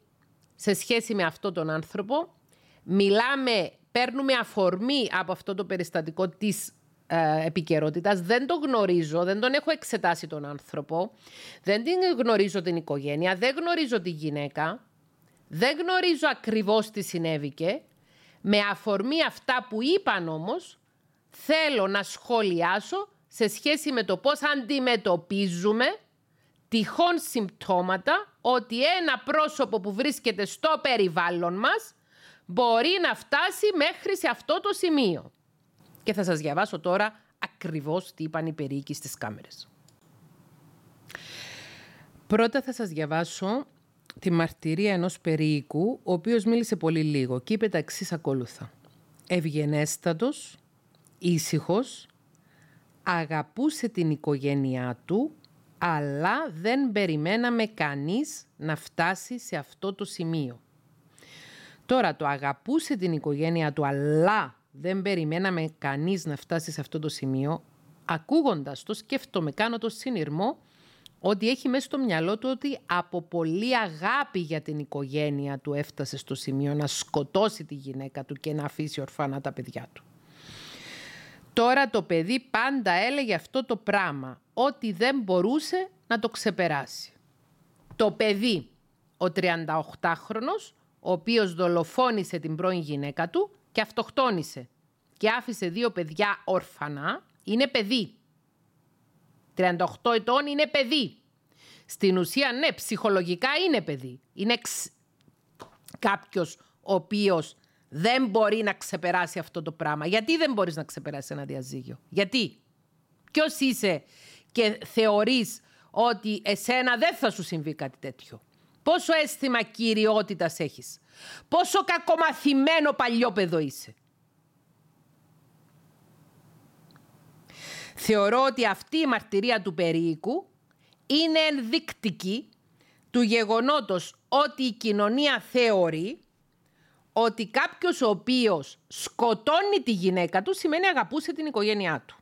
σε σχέση με αυτόν τον άνθρωπο, μιλάμε, παίρνουμε αφορμή από αυτό το περιστατικό της ε, επικαιρότητας. Δεν τον γνωρίζω, δεν τον έχω εξετάσει τον άνθρωπο, δεν την γνωρίζω την οικογένεια, δεν γνωρίζω τη γυναίκα, δεν γνωρίζω ακριβώς τι συνέβηκε. Με αφορμή αυτά που είπαν όμως, θέλω να σχολιάσω σε σχέση με το πώς αντιμετωπίζουμε τυχόν συμπτώματα ότι ένα πρόσωπο που βρίσκεται στο περιβάλλον μας μπορεί να φτάσει μέχρι σε αυτό το σημείο. Και θα σας διαβάσω τώρα ακριβώς τι είπαν οι περίοικοι στις κάμερες. Πρώτα θα σας διαβάσω τη μαρτυρία ενός περίοικου, ο οποίος μίλησε πολύ λίγο και είπε τα εξής ακόλουθα. Ευγενέστατος, ήσυχος, αγαπούσε την οικογένειά του, αλλά δεν περιμέναμε κανείς να φτάσει σε αυτό το σημείο. Τώρα το αγαπούσε την οικογένειά του, αλλά δεν περιμέναμε κανείς να φτάσει σε αυτό το σημείο. Ακούγοντας το σκέφτομαι, κάνω το συνειρμό ότι έχει μέσα στο μυαλό του ότι από πολύ αγάπη για την οικογένεια του έφτασε στο σημείο να σκοτώσει τη γυναίκα του και να αφήσει ορφανά τα παιδιά του. Τώρα το παιδί πάντα έλεγε αυτό το πράγμα, ότι δεν μπορούσε να το ξεπεράσει. Το παιδί, ο 38χρονος, ο οποίος δολοφόνησε την πρώην γυναίκα του και αυτοκτόνησε και άφησε δύο παιδιά όρφανα, είναι παιδί. 38 ετών είναι παιδί. Στην ουσία, ναι, ψυχολογικά είναι παιδί. Είναι ξ... κάποιος ο οποίος δεν μπορεί να ξεπεράσει αυτό το πράγμα. Γιατί δεν μπορείς να ξεπεράσει ένα διαζύγιο; Γιατί; Ποιος είσαι και θεωρείς ότι εσένα δεν θα σου συμβεί κάτι τέτοιο; Πόσο αίσθημα κυριότητας έχεις; Πόσο κακομαθημένο παλιόπαιδο είσαι; Θεωρώ ότι αυτή η μαρτυρία του περίοικου είναι ενδεικτική του γεγονότος ότι η κοινωνία θεωρεί ότι κάποιος ο οποίος σκοτώνει τη γυναίκα του σημαίνει αγαπούσε την οικογένειά του.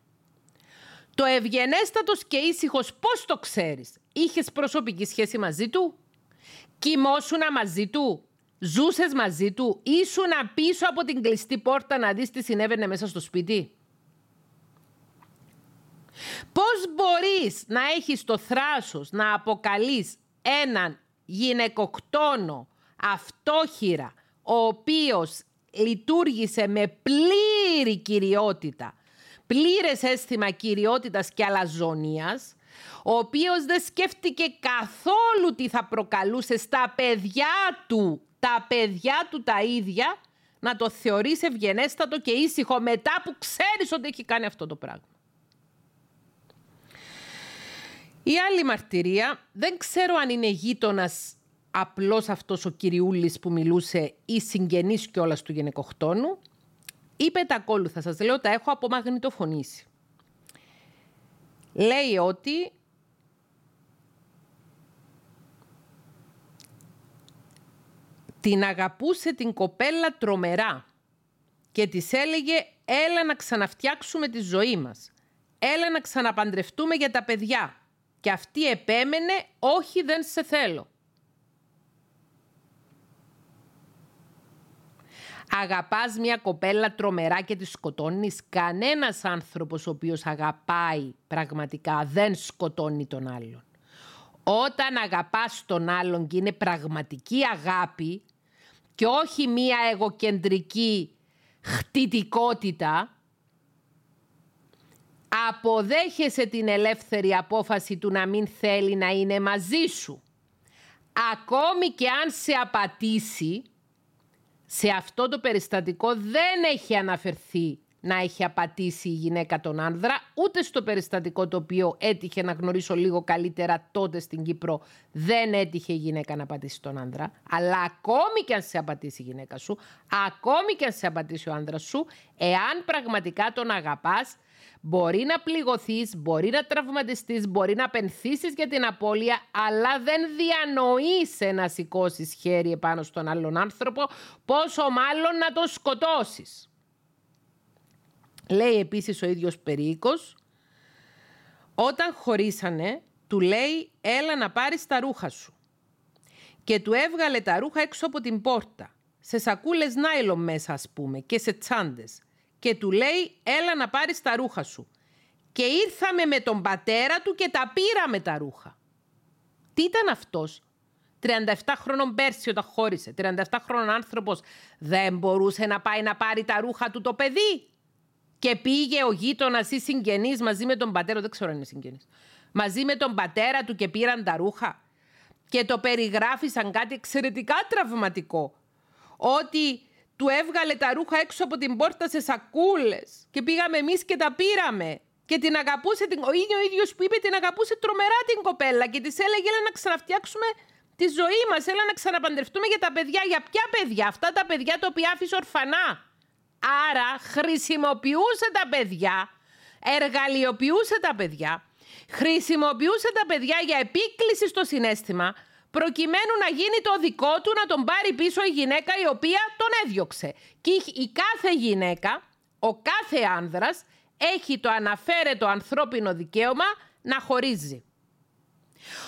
Το ευγενέστατος και ήσυχος πώς το ξέρεις; Είχες προσωπική σχέση μαζί του; Κοιμόσουνα μαζί του. Ζούσες μαζί του. Ήσουνα πίσω από την κλειστή πόρτα να δεις τι συνέβαινε μέσα στο σπίτι; Πώς μπορείς να έχεις το θράσος να αποκαλείς έναν γυναικοκτόνο αυτόχειρα ο οποίος λειτουργήσε με πλήρη κυριότητα, πλήρες αίσθημα κυριότητας και αλαζονίας, ο οποίος δεν σκέφτηκε καθόλου τι θα προκαλούσε στα παιδιά του, τα παιδιά του τα ίδια, να το θεωρείς ευγενέστατο και ήσυχο μετά που ξέρεις ότι έχει κάνει αυτό το πράγμα. Η άλλη μαρτυρία, δεν ξέρω αν είναι γείτονας απλώς αυτός ο κυριούλης που μιλούσε ή συγγενής κιόλας του γυναικοκτόνου, είπε τα ακόλουθα, σας λέω, τα έχω απομαγνητοφωνήσει. Λέει ότι την αγαπούσε την κοπέλα τρομερά και της έλεγε έλα να ξαναφτιάξουμε τη ζωή μας. Έλα να ξαναπαντρευτούμε για τα παιδιά. Και αυτή επέμενε όχι δεν σε θέλω. Αγαπάς μια κοπέλα τρομερά και τη σκοτώνεις; Κανένας άνθρωπος ο οποίος αγαπάει πραγματικά δεν σκοτώνει τον άλλον. Όταν αγαπάς τον άλλον και είναι πραγματική αγάπη και όχι μία εγωκεντρική χτιτικότητα, αποδέχεσαι την ελεύθερη απόφαση του να μην θέλει να είναι μαζί σου. Ακόμη και αν σε απατήσει, σε αυτό το περιστατικό δεν έχει αναφερθεί να έχει απατήσει η γυναίκα τον άνδρα, ούτε στο περιστατικό το οποίο έτυχε να γνωρίσω λίγο καλύτερα τότε στην Κύπρο, δεν έτυχε η γυναίκα να πατήσει τον άνδρα. Αλλά ακόμη και αν σε απατήσει η γυναίκα σου, ακόμη και αν σε απατήσει ο άνδρας σου, εάν πραγματικά τον αγαπάς, Μπορεί να πληγωθείς, μπορεί να τραυματιστείς, μπορεί να πενθήσεις για την απώλεια, αλλά δεν διανοείσαι να σηκώσεις χέρι επάνω στον άλλον άνθρωπο, πόσο μάλλον να τον σκοτώσεις. Λέει επίσης ο ίδιος Περίκος, όταν χωρίσανε, του λέει έλα να πάρεις τα ρούχα σου. Και του έβγαλε τα ρούχα έξω από την πόρτα, σε σακούλες νάιλον μέσα ας πούμε και σε τσάντες. Και του λέει έλα να πάρεις τα ρούχα σου. Και ήρθαμε με τον πατέρα του και τα πήραμε τα ρούχα. Τι ήταν αυτός, 37 χρόνων πέρσι όταν χώρισε, 37 χρόνων άνθρωπος δεν μπορούσε να πάει να πάρει τα ρούχα του το παιδί. Και πήγε ο γείτονας ή συγγενή μαζί με τον πατέρα, δεν ξέρω αν είναι συγγενή, μαζί με τον πατέρα του και πήραν τα ρούχα. Και το περιγράφει σαν κάτι εξαιρετικά τραυματικό. Ότι του έβγαλε τα ρούχα έξω από την πόρτα σε σακούλες και πήγαμε εμείς και τα πήραμε. Και την αγαπούσε, την, ο ίδιο ο ίδιος που είπε την αγαπούσε τρομερά την κοπέλα και της έλεγε να ξαναφτιάξουμε τη ζωή μας. Έλα να ξαναπαντρευτούμε για τα παιδιά. Για ποια παιδιά, αυτά τα παιδιά τα οποία άφησε ορφανά. Άρα χρησιμοποιούσε τα παιδιά, εργαλειοποιούσε τα παιδιά, χρησιμοποιούσε τα παιδιά για επίκληση στο συνέστημα, προκειμένου να γίνει το δικό του να τον πάρει πίσω η γυναίκα η οποία τον έδιωξε. Και η κάθε γυναίκα, ο κάθε άνδρας, έχει το αναφέρετο ανθρώπινο δικαίωμα να χωρίζει.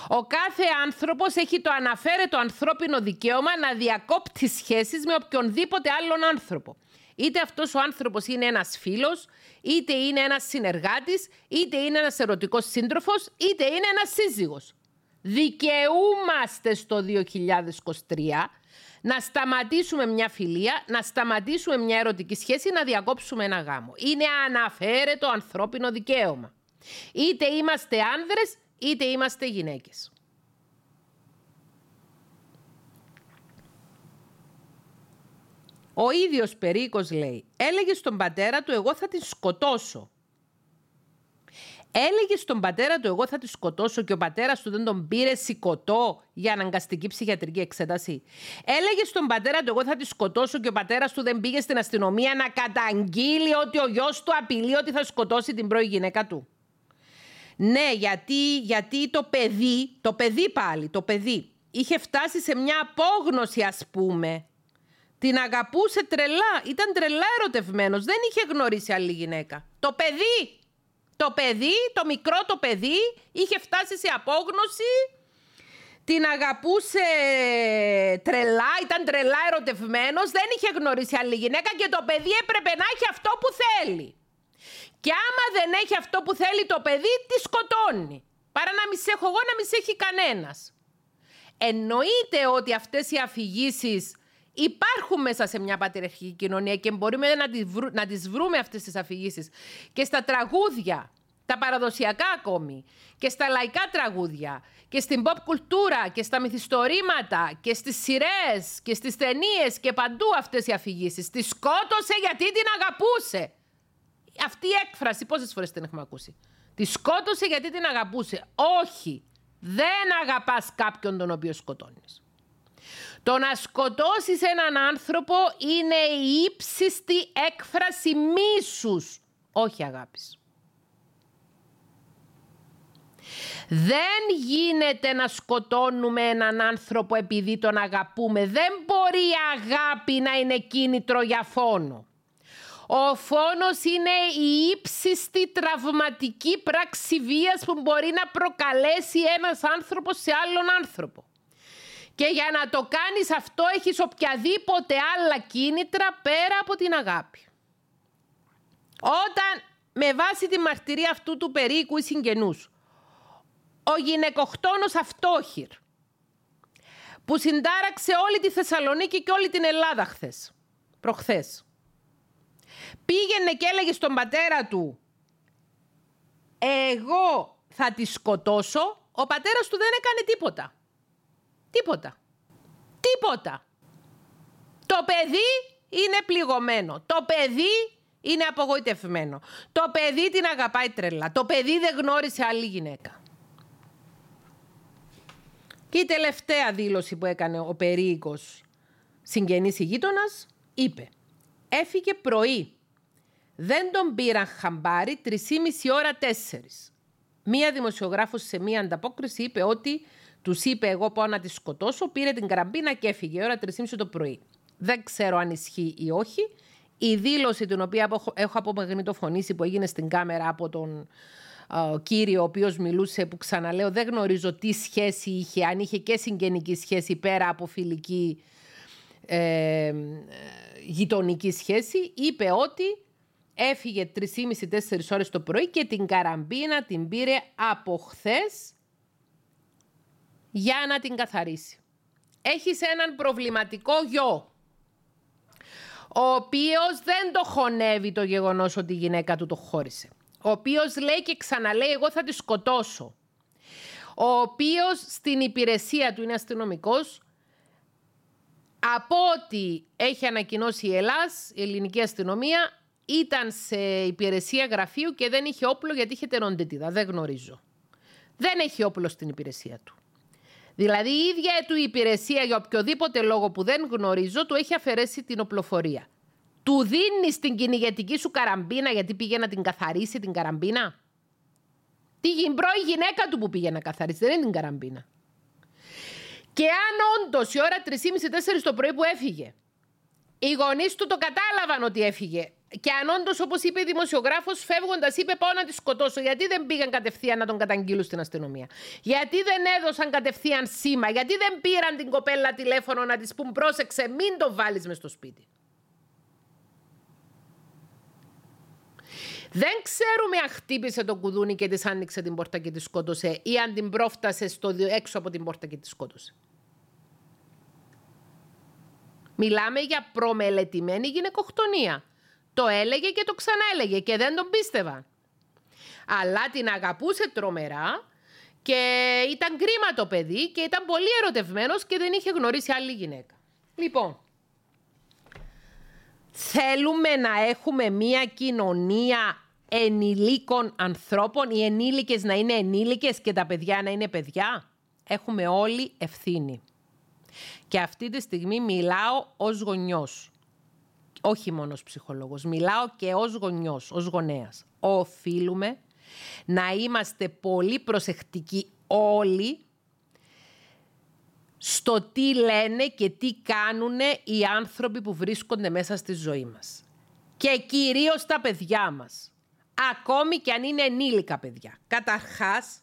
Ο κάθε άνθρωπος έχει το αναφέρετο ανθρώπινο δικαίωμα να διακόπτει σχέσεις με οποιονδήποτε άλλον άνθρωπο. Είτε αυτός ο άνθρωπος είναι ένας φίλος, είτε είναι ένας συνεργάτης, είτε είναι ένας ερωτικός σύντροφος, είτε είναι ένας σύζυγος. Δικαιούμαστε στο 2023 να σταματήσουμε μια φιλία, να σταματήσουμε μια ερωτική σχέση, να διακόψουμε ένα γάμο. Είναι αναφέρετο ανθρώπινο δικαίωμα. Είτε είμαστε άνδρες, είτε είμαστε γυναίκες. Ο ίδιος Περίκος λέει, έλεγε στον πατέρα του εγώ θα την σκοτώσω. Έλεγε στον πατέρα του εγώ θα τη σκοτώσω και ο πατέρας του δεν τον πήρε σηκωτό για αναγκαστική ψυχιατρική εξέταση. Έλεγε στον πατέρα του εγώ θα τη σκοτώσω και ο πατέρας του δεν πήγε στην αστυνομία να καταγγείλει ότι ο γιος του απειλεί ότι θα σκοτώσει την πρώη γυναίκα του. Ναι, γιατί, γιατί το παιδί, το παιδί πάλι, το παιδί, είχε φτάσει σε μια απόγνωση ας πούμε. Την αγαπούσε τρελά, ήταν τρελά ερωτευμένος, δεν είχε γνωρίσει άλλη γυναίκα. Το παιδί, το παιδί, το μικρό το παιδί, είχε φτάσει σε απόγνωση, την αγαπούσε τρελά, ήταν τρελά ερωτευμένος, δεν είχε γνωρίσει άλλη γυναίκα και το παιδί έπρεπε να έχει αυτό που θέλει. Και άμα δεν έχει αυτό που θέλει το παιδί, τη σκοτώνει. Παρά να μη σε έχω εγώ, να μη σε έχει κανένας. Εννοείται ότι αυτές οι αφηγήσεις υπάρχουν μέσα σε μια πατριαρχική κοινωνία και μπορούμε να τις, βρου, να τις βρούμε αυτές τις αφηγήσεις και στα τραγούδια, τα παραδοσιακά ακόμη, και στα λαϊκά τραγούδια, και στην pop κουλτούρα, και στα μυθιστορήματα, και στις σειρές και στις ταινίες και παντού αυτές οι αφηγήσεις. Τη σκότωσε γιατί την αγαπούσε αυτή η έκφραση πόσες φορές την έχουμε ακούσει; Τη σκότωσε γιατί την αγαπούσε. Όχι. Δεν αγαπάς κάποιον τον οποίο σκοτώνεις. Το να σκοτώσεις έναν άνθρωπο είναι η ύψιστη έκφραση μίσους, όχι αγάπης. Δεν γίνεται να σκοτώνουμε έναν άνθρωπο επειδή τον αγαπούμε. Δεν μπορεί η αγάπη να είναι κίνητρο για φόνο. Ο φόνος είναι η ύψιστη τραυματική πράξη βίας που μπορεί να προκαλέσει ένας άνθρωπος σε άλλον άνθρωπο. Και για να το κάνεις αυτό έχεις οποιαδήποτε άλλα κίνητρα πέρα από την αγάπη. Όταν με βάση τη μαρτυρία αυτού του περίκου ή συγγενούς, ο γυναικοκτόνος αυτόχειρ, που συντάραξε όλη τη Θεσσαλονίκη και όλη την Ελλάδα χθες, προχθές, πήγαινε και έλεγε στον πατέρα του εγώ θα τη σκοτώσω, ο πατέρας του δεν έκανε τίποτα. Τίποτα. Τίποτα. Το παιδί είναι πληγωμένο. Το παιδί είναι απογοητευμένο. Το παιδί την αγαπάει τρελά. Το παιδί δεν γνώρισε άλλη γυναίκα. Και η τελευταία δήλωση που έκανε ο περίοικος συγγενής γείτονας είπε «Έφυγε πρωί δεν τον πήραν χαμπάρι 3,5 ώρα 4. Μία δημοσιογράφος σε μία ανταπόκριση είπε ότι τους είπε: Εγώ πάω να τη σκοτώσω. Πήρε την καραμπίνα και έφυγε ώρα 3,5 το πρωί. Δεν ξέρω αν ισχύει ή όχι. Η δήλωση την οποία έχω απομαγνητοφωνήσει που έγινε στην κάμερα από τον κύριο ο οποίος μιλούσε που ξαναλέω δεν γνωρίζω τι σχέση είχε, αν είχε και συγγενική σχέση πέρα από φιλική ε, γειτονική σχέση, είπε ότι έφυγε 3,5-4 ώρες το πρωί και την καραμπίνα την πήρε από χθες για να την καθαρίσει. Έχεις έναν προβληματικό γιο, ο οποίος δεν το χωνεύει το γεγονός ότι η γυναίκα του το χώρισε. Ο οποίος λέει και ξαναλέει εγώ θα τη σκοτώσω. Ο οποίος στην υπηρεσία του είναι αστυνομικός, από ό,τι έχει ανακοινώσει η Ελλάς, η ελληνική αστυνομία, ήταν σε υπηρεσία γραφείου και δεν είχε όπλο γιατί είχε τεροντίτιδα. Δεν γνωρίζω. Δεν έχει όπλο στην υπηρεσία του. Δηλαδή η ίδια του υπηρεσία για οποιοδήποτε λόγο που δεν γνωρίζω του έχει αφαιρέσει την οπλοφορία. Του δίνει την κυνηγετική σου καραμπίνα γιατί πήγε να την καθαρίσει την καραμπίνα; Τι πρώη γυναίκα του που πήγε να καθαρίσει, δεν είναι την καραμπίνα. Και αν όντως η ώρα 3.30-4 το πρωί που έφυγε, οι γονείς του το κατάλαβαν ότι έφυγε και αν όντως, όπως είπε η δημοσιογράφος, φεύγοντας, είπε: Πάω να τη σκοτώσω. Γιατί δεν πήγαν κατευθείαν να τον καταγγείλουν στην αστυνομία; Γιατί δεν έδωσαν κατευθείαν σήμα; Γιατί δεν πήραν την κοπέλα τηλέφωνο να της πούν: Πρόσεξε, μην το βάλεις μες στο σπίτι. Δεν ξέρουμε αν χτύπησε το κουδούνι και της άνοιξε την πόρτα και τη σκότωσε ή αν την πρόφτασε στο έξω από την πόρτα και τη σκότωσε. Μιλάμε για προμελετημένη γυναικοκτονία. Το έλεγε και το ξαναέλεγε και δεν τον πίστευα. Αλλά την αγαπούσε τρομερά και ήταν κρίμα το παιδί και ήταν πολύ ερωτευμένος και δεν είχε γνωρίσει άλλη γυναίκα. Λοιπόν, θέλουμε να έχουμε μία κοινωνία ενηλίκων ανθρώπων, οι ενήλικες να είναι ενήλικες και τα παιδιά να είναι παιδιά. Έχουμε όλοι ευθύνη. Και αυτή τη στιγμή μιλάω ως γονιός όχι μόνος ως ψυχολόγος, μιλάω και ως γονιός, ως γονέας. Οφείλουμε να είμαστε πολύ προσεκτικοί όλοι στο τι λένε και τι κάνουν οι άνθρωποι που βρίσκονται μέσα στη ζωή μας. Και κυρίως τα παιδιά μας. Ακόμη και αν είναι ενήλικα παιδιά. Καταρχάς,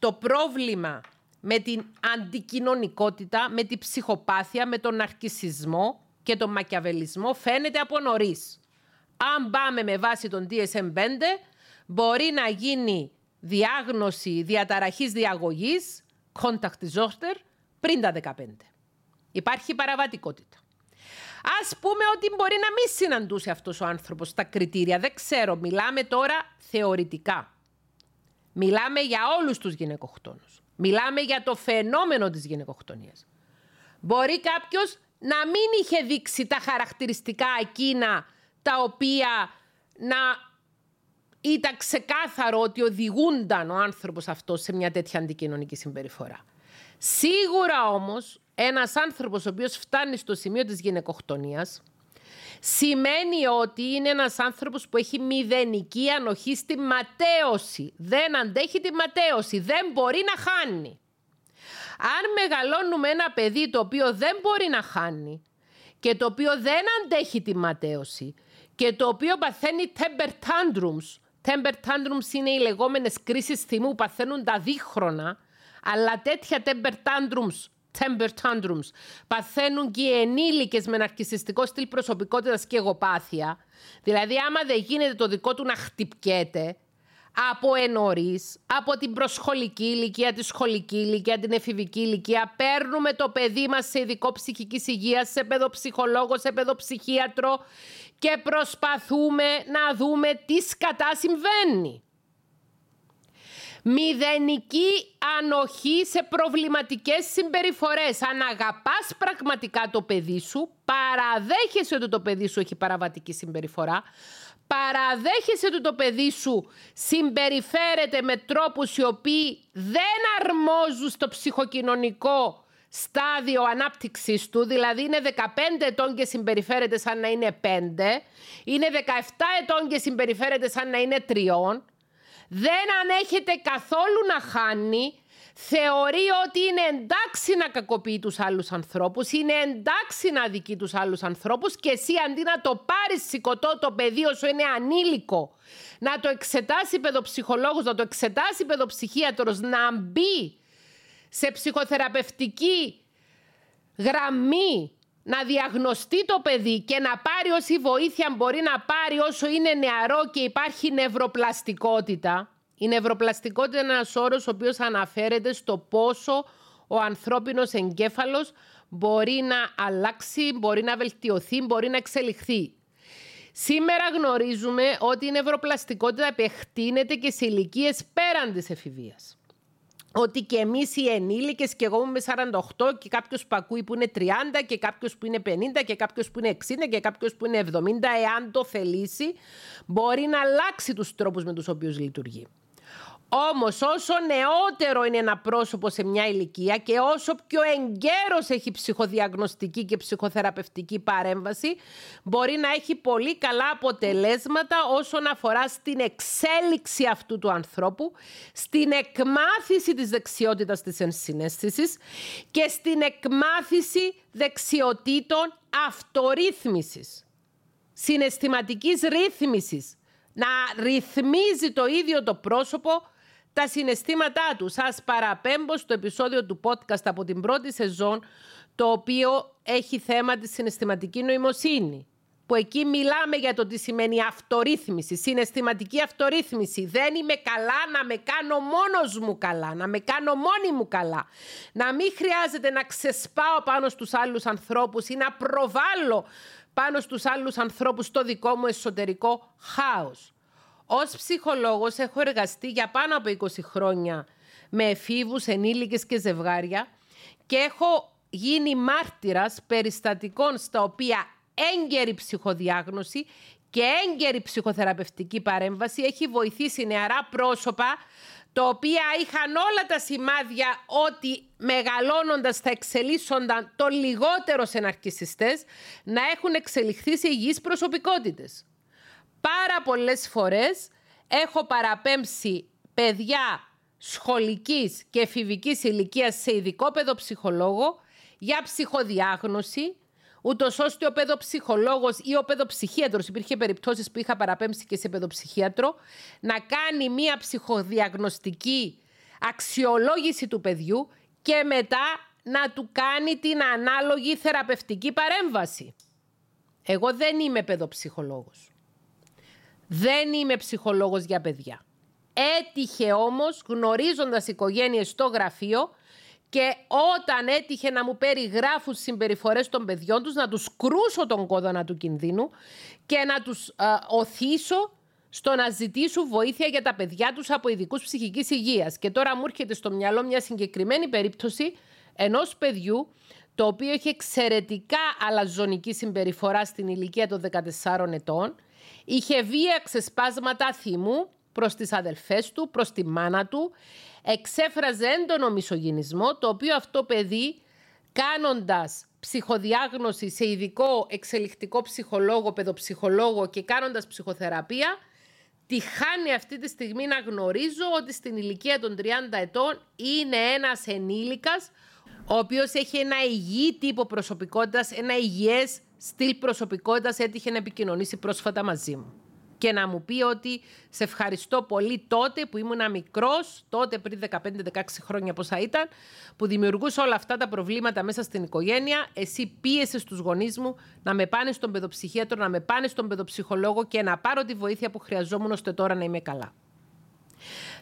το πρόβλημα με την αντικοινωνικότητα, με την ψυχοπάθεια, με τον αρκισισμό και τον μακιαβελισμό φαίνεται από νωρίς. Αν πάμε με βάση τον DSM-5, μπορεί να γίνει διάγνωση διαταραχής διαγωγής, contact disorder, πριν τα 15. Υπάρχει παραβατικότητα. Ας πούμε ότι μπορεί να μην συναντούσε αυτός ο άνθρωπος τα κριτήρια. Δεν ξέρω, μιλάμε τώρα θεωρητικά. Μιλάμε για όλους τους γυναικοκτόνους. Μιλάμε για το φαινόμενο της γυναικοκτονίας. Μπορεί κάποιος να μην είχε δείξει τα χαρακτηριστικά εκείνα τα οποία να ήταν ξεκάθαρο ότι οδηγούνταν ο άνθρωπος αυτός σε μια τέτοια αντικοινωνική συμπεριφορά. Σίγουρα όμως ένας άνθρωπος ο οποίος φτάνει στο σημείο της γυναικοκτονίας σημαίνει ότι είναι ένας άνθρωπος που έχει μηδενική ανοχή στη ματέωση. Δεν αντέχει τη ματέωση, δεν μπορεί να χάνει. Αν μεγαλώνουμε ένα παιδί το οποίο δεν μπορεί να χάνει και το οποίο δεν αντέχει τη ματέωση και το οποίο παθαίνει temper tantrums, temper tantrums είναι οι λεγόμενες κρίσεις θυμού που παθαίνουν τα δίχρονα, αλλά τέτοια temper tantrums temper tantrums. Παθαίνουν και οι ενήλικες με ναρκιστικό στυλ προσωπικότητας και εγωπάθεια. Δηλαδή, άμα δεν γίνεται το δικό του να χτυπιέται, από ενωρίς, από την προσχολική ηλικία, τη σχολική ηλικία, την εφηβική ηλικία. Παίρνουμε το παιδί μας σε ειδικό ψυχικής υγείας, σε παιδοψυχολόγο, σε παιδοψυχίατρο και προσπαθούμε να δούμε τι σκατά συμβαίνει. Μηδενική ανοχή σε προβληματικές συμπεριφορές. Αν αγαπάς πραγματικά το παιδί σου, παραδέχεσαι ότι το παιδί σου έχει παραβατική συμπεριφορά, παραδέχεσαι ότι το παιδί σου συμπεριφέρεται με τρόπους οι οποίοι δεν αρμόζουν στο ψυχοκοινωνικό στάδιο ανάπτυξης του, δηλαδή είναι 15 ετών και συμπεριφέρεται σαν να είναι 5, είναι 17 ετών και συμπεριφέρεται σαν να είναι 3, δεν ανέχεται καθόλου να χάνει, θεωρεί ότι είναι εντάξει να κακοποιεί τους άλλους ανθρώπους, είναι εντάξει να αδικεί τους άλλους ανθρώπους και εσύ αντί να το πάρεις σηκωτό το παιδί όσο είναι ανήλικο, να το εξετάσει παιδοψυχολόγος, να το εξετάσει παιδοψυχίατρος, να μπει σε ψυχοθεραπευτική γραμμή να διαγνωστεί το παιδί και να πάρει όση βοήθεια μπορεί να πάρει όσο είναι νεαρό και υπάρχει νευροπλαστικότητα. Η νευροπλαστικότητα είναι ένας όρος ο οποίος αναφέρεται στο πόσο ο ανθρώπινος εγκέφαλος μπορεί να αλλάξει, μπορεί να βελτιωθεί, μπορεί να εξελιχθεί. Σήμερα γνωρίζουμε ότι η νευροπλαστικότητα επεκτείνεται και σε ηλικίες πέραν της εφηβείας ότι και εμείς οι ενήλικες, και εγώ είμαι 48 και κάποιος που ακούει που είναι 30 και κάποιος που είναι 50 και κάποιος που είναι 60 και κάποιος που είναι 70, εάν το θελήσει, μπορεί να αλλάξει τους τρόπους με τους οποίους λειτουργεί. Όμως, όσο νεότερο είναι ένα πρόσωπο σε μια ηλικία και όσο πιο εγκαίρος έχει ψυχοδιαγνωστική και ψυχοθεραπευτική παρέμβαση, μπορεί να έχει πολύ καλά αποτελέσματα όσον αφορά στην εξέλιξη αυτού του ανθρώπου, στην εκμάθηση της δεξιότητας της ενσυναίσθησης και στην εκμάθηση δεξιοτήτων αυτορύθμισης, συναισθηματικής ρύθμισης, να ρυθμίζει το ίδιο το πρόσωπο τα συναισθήματά τους. Σας παραπέμπω στο επεισόδιο του podcast από την πρώτη σεζόν, το οποίο έχει θέμα τη συναισθηματική νοημοσύνη. Που εκεί μιλάμε για το τι σημαίνει αυτορύθμιση, συναισθηματική αυτορύθμιση. Δεν είμαι καλά να με κάνω μόνος μου καλά, να με κάνω μόνη μου καλά. Να μην χρειάζεται να ξεσπάω πάνω στους άλλους ανθρώπους ή να προβάλλω πάνω στους άλλους ανθρώπους το δικό μου εσωτερικό χάος. Ως ψυχολόγος έχω εργαστεί για πάνω από 20 χρόνια με εφήβους, ενήλικες και ζευγάρια και έχω γίνει μάρτυρας περιστατικών στα οποία έγκαιρη ψυχοδιάγνωση και έγκαιρη ψυχοθεραπευτική παρέμβαση. Έχει βοηθήσει νεαρά πρόσωπα τα οποία είχαν όλα τα σημάδια ότι μεγαλώνοντας θα εξελίσσονταν το λιγότερο σε ναρκισιστές να έχουν εξελιχθεί σε υγιείς προσωπικότητες πάρα πολλές φορές έχω παραπέμψει παιδιά σχολικής και εφηβικής ηλικίας σε ειδικό παιδοψυχολόγο για ψυχοδιάγνωση, ούτως ώστε ο παιδοψυχολόγος ή ο παιδοψυχίατρος, υπήρχε περιπτώσεις που είχα παραπέμψει και σε παιδοψυχίατρο, να κάνει μία ψυχοδιαγνωστική αξιολόγηση του παιδιού και μετά να του κάνει την ανάλογη θεραπευτική παρέμβαση. Εγώ δεν είμαι παιδοψυχολόγος. Δεν είμαι ψυχολόγος για παιδιά. Έτυχε όμως γνωρίζοντας οικογένειες στο γραφείο και όταν έτυχε να μου περιγράφουν συμπεριφορές των παιδιών τους να τους κρούσω τον κόδωνα του κινδύνου και να τους ε, οθήσω στο να ζητήσουν βοήθεια για τα παιδιά τους από ειδικούς ψυχικής υγείας. Και τώρα μου έρχεται στο μυαλό μια συγκεκριμένη περίπτωση ενός παιδιού το οποίο έχει εξαιρετικά αλαζονική συμπεριφορά στην ηλικία των 14 ετών Είχε βία ξεσπάσματα θυμού προς τις αδελφές του, προς τη μάνα του. Εξέφραζε έντονο μισογυνισμό, το οποίο αυτό παιδί κάνοντας ψυχοδιάγνωση σε ειδικό εξελικτικό ψυχολόγο, παιδοψυχολόγο και κάνοντας ψυχοθεραπεία, τη χάνει αυτή τη στιγμή να γνωρίζω ότι στην ηλικία των 30 ετών είναι ένας ενήλικας ο οποίος έχει ένα υγιή τύπο προσωπικότητας, ένα υγιές στυλ προσωπικότητας έτυχε να επικοινωνήσει πρόσφατα μαζί μου. Και να μου πει ότι σε ευχαριστώ πολύ τότε που ήμουν μικρός, τότε πριν 15-16 χρόνια πόσα ήταν, που δημιουργούσα όλα αυτά τα προβλήματα μέσα στην οικογένεια. Εσύ πίεσες στους γονείς μου να με πάνε στον παιδοψυχίατρο, να με πάνε στον παιδοψυχολόγο και να πάρω τη βοήθεια που χρειαζόμουν ώστε τώρα να είμαι καλά.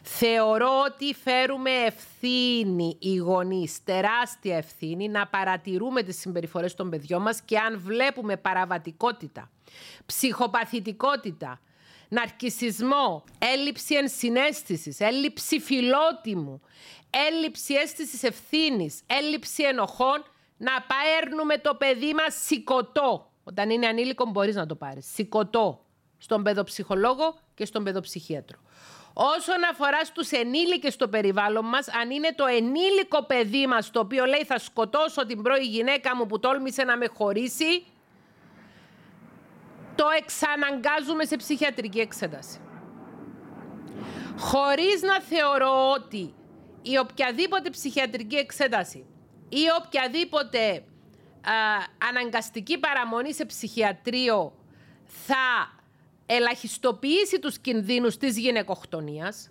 Θεωρώ ότι φέρουμε ευθύνη οι γονείς, τεράστια ευθύνη, να παρατηρούμε τις συμπεριφορές των παιδιών μας και αν βλέπουμε παραβατικότητα, ψυχοπαθητικότητα, ναρκισισμό, έλλειψη ενσυναίσθησης, έλλειψη φιλότιμου, έλλειψη αίσθησης ευθύνης, έλλειψη ενοχών, να παίρνουμε το παιδί μας σηκωτό. Όταν είναι ανήλικο μπορείς να το πάρεις. Σηκωτό στον παιδοψυχολόγο και στον παιδοψυχίατρο. Όσον αφορά στους ενήλικες στο περιβάλλον μας, αν είναι το ενήλικο παιδί μας το οποίο λέει θα σκοτώσω την πρώη γυναίκα μου που τόλμησε να με χωρίσει, το εξαναγκάζουμε σε ψυχιατρική εξέταση. Χωρίς να θεωρώ ότι η οποιαδήποτε ψυχιατρική εξέταση ή οποιαδήποτε αναγκαστική παραμονή σε ψυχιατρίο θα ελαχιστοποιήσει τους κινδύνους της γυναικοκτονίας,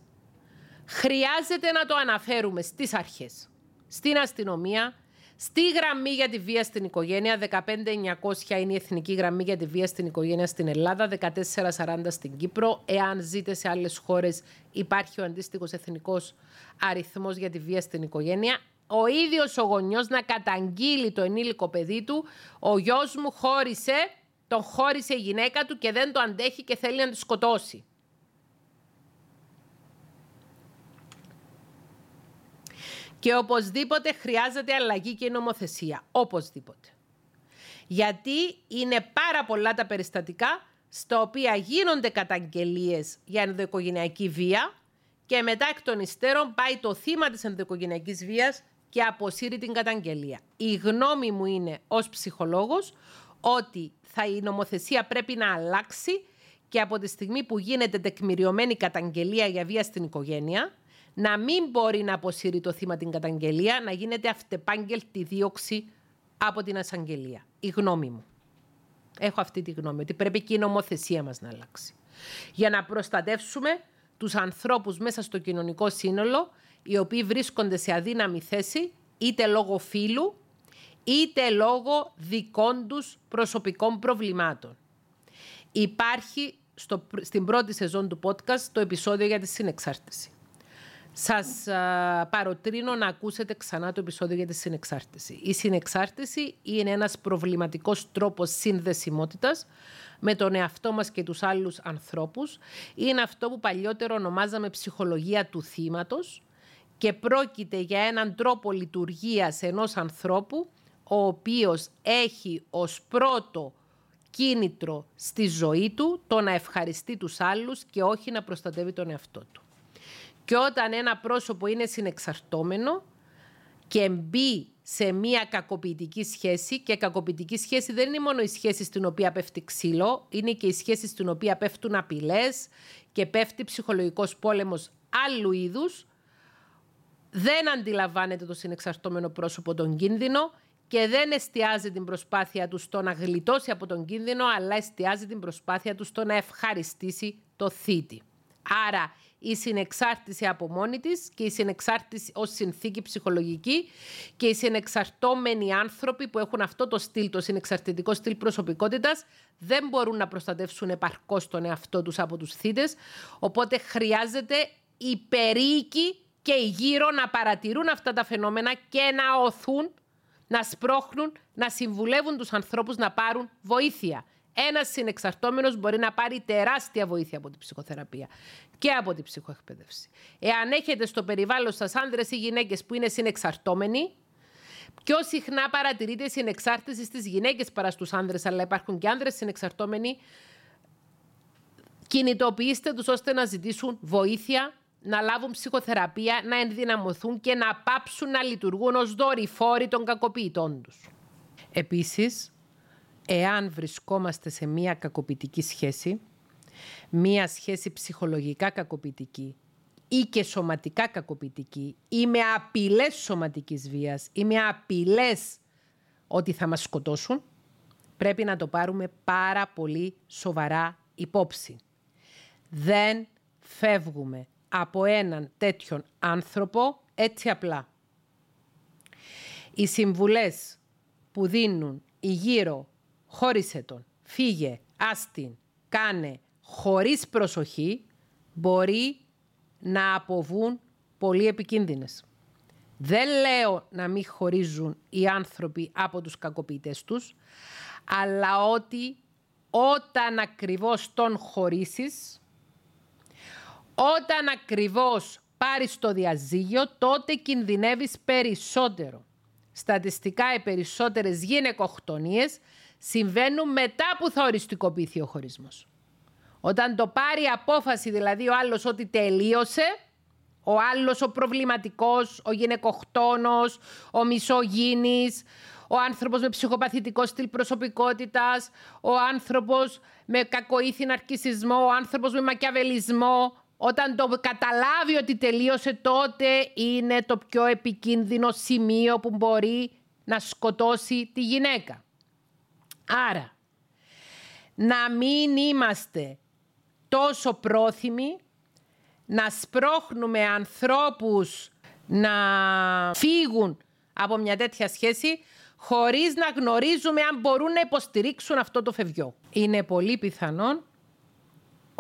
χρειάζεται να το αναφέρουμε στις αρχές, στην αστυνομία, στη γραμμή για τη βία στην οικογένεια, 15900 είναι η εθνική γραμμή για τη βία στην οικογένεια στην Ελλάδα, 1440 στην Κύπρο. Εάν ζείτε σε άλλες χώρες υπάρχει ο αντίστοιχος εθνικός αριθμός για τη βία στην οικογένεια. Ο ίδιος ο γονιός να καταγγείλει το ενήλικο παιδί του, ο γιος μου χώρισε, τον χώρισε η γυναίκα του και δεν το αντέχει και θέλει να τη σκοτώσει. Και οπωσδήποτε χρειάζεται αλλαγή και νομοθεσία. Οπωσδήποτε. Γιατί είναι πάρα πολλά τα περιστατικά στα οποία γίνονται καταγγελίες για ενδοοικογενειακή βία και μετά εκ των υστέρων πάει το θύμα της ενδοοικογενειακής βίας και αποσύρει την καταγγελία. Η γνώμη μου είναι ως ψυχολόγος ότι θα η νομοθεσία πρέπει να αλλάξει και από τη στιγμή που γίνεται τεκμηριωμένη καταγγελία για βία στην οικογένεια, να μην μπορεί να αποσύρει το θύμα την καταγγελία, να γίνεται αυτεπάγγελτη δίωξη από την ασαγγελία. Η γνώμη μου. Έχω αυτή τη γνώμη, ότι πρέπει και η νομοθεσία μας να αλλάξει. Για να προστατεύσουμε τους ανθρώπους μέσα στο κοινωνικό σύνολο, οι οποίοι βρίσκονται σε αδύναμη θέση, είτε λόγω φύλου, είτε λόγω δικών τους προσωπικών προβλημάτων. Υπάρχει στο, στην πρώτη σεζόν του podcast το επεισόδιο για τη συνεξάρτηση. Σας παροτρύνω να ακούσετε ξανά το επεισόδιο για τη συνεξάρτηση. Η συνεξάρτηση είναι ένας προβληματικός τρόπος συνδεσιμότητας με τον εαυτό μας και τους άλλους ανθρώπους. Είναι αυτό που παλιότερο ονομάζαμε ψυχολογία του θύματος και πρόκειται για έναν τρόπο λειτουργίας ενός ανθρώπου ο οποίος έχει ως πρώτο κίνητρο στη ζωή του το να ευχαριστεί τους άλλους και όχι να προστατεύει τον εαυτό του. Και όταν ένα πρόσωπο είναι συνεξαρτώμενο και μπει σε μία κακοποιητική σχέση και κακοποιητική σχέση δεν είναι μόνο η σχέση στην οποία πέφτει ξύλο, είναι και η σχέση στην οποία πέφτουν απειλές και πέφτει ψυχολογικός πόλεμος άλλου είδους, δεν αντιλαμβάνεται το συνεξαρτώμενο πρόσωπο τον κίνδυνο και δεν εστιάζει την προσπάθεια του στο να γλιτώσει από τον κίνδυνο, αλλά εστιάζει την προσπάθεια του στο να ευχαριστήσει το θήτη. Άρα η συνεξάρτηση από μόνη της και η συνεξάρτηση ως συνθήκη ψυχολογική και οι συνεξαρτώμενοι άνθρωποι που έχουν αυτό το στυλ, το συνεξαρτητικό στυλ προσωπικότητας, δεν μπορούν να προστατεύσουν επαρκώς τον εαυτό τους από τους θήτες. Οπότε χρειάζεται οι περίοικοι και οι γύρω να παρατηρούν αυτά τα φαινόμενα και να οθούν, να σπρώχνουν, να συμβουλεύουν τους ανθρώπους να πάρουν βοήθεια. Ένας συνεξαρτώμενος μπορεί να πάρει τεράστια βοήθεια από την ψυχοθεραπεία και από την ψυχοεκπαίδευση. Εάν έχετε στο περιβάλλον σας άνδρες ή γυναίκες που είναι συνεξαρτώμενοι, πιο συχνά παρατηρείτε συνεξάρτηση στις γυναίκες παρά στους άνδρες, αλλά υπάρχουν και άνδρες συνεξαρτώμενοι. Κινητοποιήστε τους ώστε να ζητήσουν βοήθεια, να λάβουν ψυχοθεραπεία, να ενδυναμωθούν και να πάψουν να λειτουργούν ως δορυφόροι των κακοποιητών τους. Επίσης, εάν βρισκόμαστε σε μία κακοποιητική σχέση, μία σχέση ψυχολογικά κακοποιητική ή και σωματικά κακοποιητική ή με απειλές σωματικής βίας ή με απειλές ότι θα μας σκοτώσουν, πρέπει να το πάρουμε πάρα πολύ σοβαρά υπόψη. Δεν φεύγουμε από έναν τέτοιον άνθρωπο έτσι απλά. Οι συμβουλές που δίνουν οι γύρω χώρισε τον, φύγε, άστην, κάνε, χωρίς προσοχή, μπορεί να αποβούν πολύ επικίνδυνες. Δεν λέω να μην χωρίζουν οι άνθρωποι από τους κακοποιητές τους, αλλά ότι όταν ακριβώς τον χωρίσεις, όταν ακριβώς πάρεις το διαζύγιο, τότε κινδυνεύεις περισσότερο. Στατιστικά οι περισσότερες γυναικοκτονίες συμβαίνουν μετά που θα οριστικοποιηθεί ο χωρισμός. Όταν το πάρει απόφαση δηλαδή ο άλλος ότι τελείωσε, ο άλλος ο προβληματικός, ο γυναικοκτόνος, ο μισογίνης, ο άνθρωπος με ψυχοπαθητικό στυλ προσωπικότητας, ο άνθρωπος με κακοήθη ναρκισισμό, ο άνθρωπος με μακιαβελισμό, όταν το καταλάβει ότι τελείωσε τότε είναι το πιο επικίνδυνο σημείο που μπορεί να σκοτώσει τη γυναίκα. Άρα, να μην είμαστε τόσο πρόθυμοι να σπρώχνουμε ανθρώπους να φύγουν από μια τέτοια σχέση χωρίς να γνωρίζουμε αν μπορούν να υποστηρίξουν αυτό το φευγιό. Είναι πολύ πιθανόν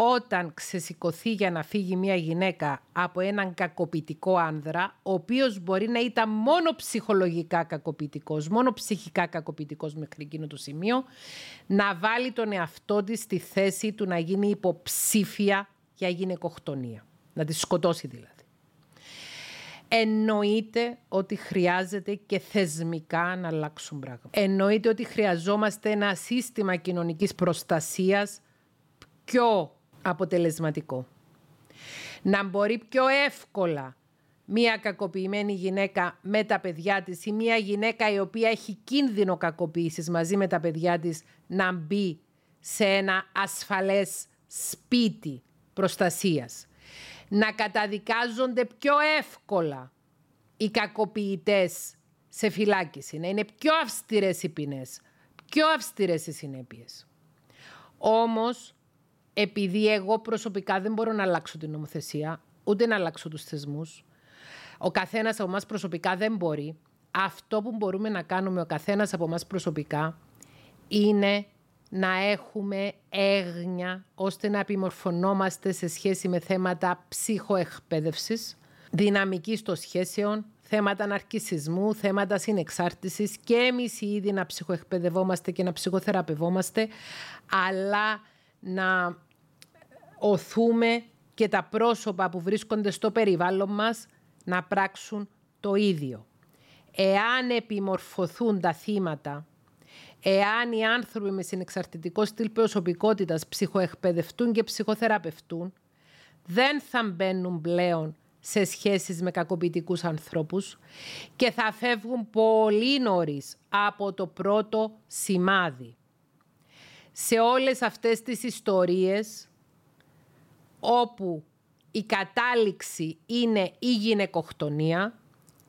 όταν ξεσηκωθεί για να φύγει μια γυναίκα από έναν κακοποιητικό άνδρα, ο οποίος μπορεί να ήταν μόνο ψυχολογικά κακοποιητικός, μόνο ψυχικά κακοποιητικός μέχρι εκείνο το σημείο, να βάλει τον εαυτό της στη θέση του να γίνει υποψήφια για γυναικοκτονία. Να τη σκοτώσει δηλαδή. Εννοείται ότι χρειάζεται και θεσμικά να αλλάξουν πράγματα. Εννοείται ότι χρειαζόμαστε ένα σύστημα κοινωνικής προστασίας πιο αποτελεσματικό. Να μπορεί πιο εύκολα μία κακοποιημένη γυναίκα με τα παιδιά της ή μία γυναίκα η οποία έχει κίνδυνο κακοποίησης μαζί με τα παιδιά της να μπει σε ένα ασφαλές σπίτι προστασίας. Να καταδικάζονται πιο εύκολα οι κακοποιητές σε φυλάκιση, να είναι πιο αυστηρές οι ποινές, πιο αυστηρές οι συνέπειες. Όμως επειδή εγώ προσωπικά δεν μπορώ να αλλάξω την νομοθεσία, ούτε να αλλάξω τους θεσμούς, ο καθένας από εμάς προσωπικά δεν μπορεί. Αυτό που μπορούμε να κάνουμε ο καθένας από εμάς προσωπικά είναι να έχουμε έγνοια ώστε να επιμορφωνόμαστε σε σχέση με θέματα ψυχοεκπαίδευσης, δυναμικής των σχέσεων, θέματα ναρκισισμού, θέματα συνεξάρτησης και εμείς ήδη να ψυχοεκπαιδευόμαστε και να ψυχοθεραπευόμαστε, αλλά να οθούμε και τα πρόσωπα που βρίσκονται στο περιβάλλον μας να πράξουν το ίδιο. Εάν επιμορφωθούν τα θύματα, εάν οι άνθρωποι με συνεξαρτητικό στυλ προσωπικότητας ψυχοεκπαιδευτούν και ψυχοθεραπευτούν, δεν θα μπαίνουν πλέον σε σχέσεις με κακοποιητικούς ανθρώπους και θα φεύγουν πολύ νωρίς από το πρώτο σημάδι. Σε όλες αυτές τις ιστορίες όπου η κατάληξη είναι η γυναικοκτονία,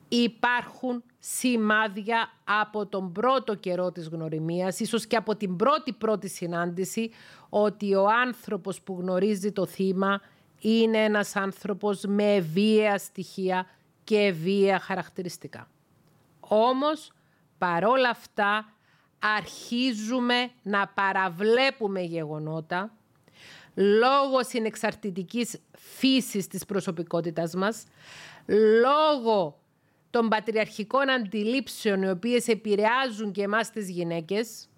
υπάρχουν σημάδια από τον πρώτο καιρό της γνωριμίας, ίσως και από την πρώτη πρώτη συνάντηση, ότι ο άνθρωπος που γνωρίζει το θύμα είναι ένας άνθρωπος με βία στοιχεία και βία χαρακτηριστικά. Όμως, παρόλα αυτά, αρχίζουμε να παραβλέπουμε γεγονότα λόγω συνεξαρτητικής φύσης της προσωπικότητας μας, λόγω των πατριαρχικών αντιλήψεων οι οποίες επηρεάζουν και εμάς τις γυναίκες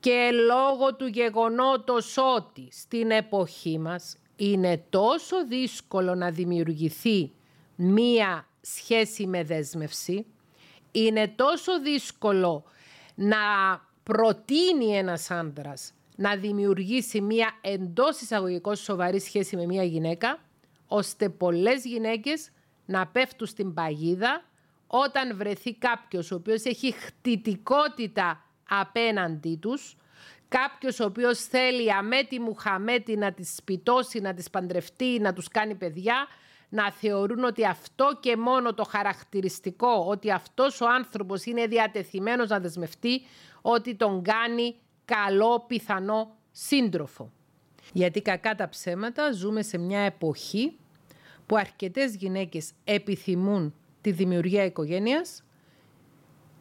και λόγω του γεγονότος ότι στην εποχή μας είναι τόσο δύσκολο να δημιουργηθεί μία σχέση με δέσμευση, είναι τόσο δύσκολο να προτείνει ένας άντρας να δημιουργήσει μία εντός εισαγωγικών σοβαρή σχέση με μία γυναίκα, ώστε πολλές γυναίκες να πέφτουν στην παγίδα όταν βρεθεί κάποιος ο οποίος έχει χτιτικότητα απέναντί τους, κάποιος ο οποίος θέλει αμέτη μου χαμέτη να τις σπιτώσει, να τις παντρευτεί, να τους κάνει παιδιά, να θεωρούν ότι αυτό και μόνο το χαρακτηριστικό, ότι αυτός ο άνθρωπος είναι διατεθειμένος να δεσμευτεί, ότι τον κάνει καλό πιθανό σύντροφο. Γιατί κακά τα ψέματα ζούμε σε μια εποχή που αρκετές γυναίκες επιθυμούν τη δημιουργία οικογένειας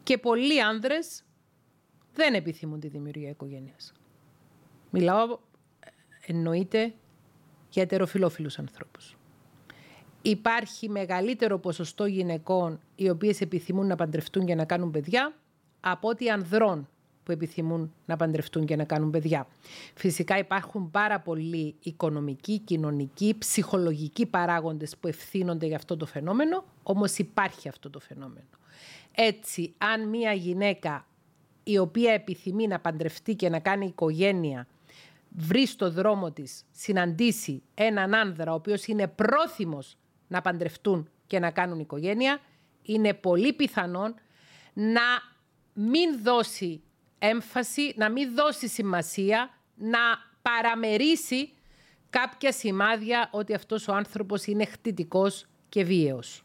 και πολλοί άνδρες δεν επιθυμούν τη δημιουργία οικογένειας. Μιλάω εννοείται για ετεροφιλόφιλους ανθρώπους. Υπάρχει μεγαλύτερο ποσοστό γυναικών οι οποίες επιθυμούν να παντρευτούν και να κάνουν παιδιά από ότι ανδρών που επιθυμούν να παντρευτούν και να κάνουν παιδιά. Φυσικά υπάρχουν πάρα πολλοί οικονομικοί, κοινωνικοί, ψυχολογικοί παράγοντες που ευθύνονται για αυτό το φαινόμενο, όμως υπάρχει αυτό το φαινόμενο. Έτσι, αν μία γυναίκα η οποία επιθυμεί να παντρευτεί και να κάνει οικογένεια βρει στο δρόμο της, συναντήσει έναν άνδρα ο οποίος είναι πρόθυμος να παντρευτούν και να κάνουν οικογένεια, είναι πολύ πιθανόν να μην δώσει έμφαση, να μην δώσει σημασία, να παραμερίσει κάποια σημάδια ότι αυτός ο άνθρωπος είναι χτιτικός και βίαιος.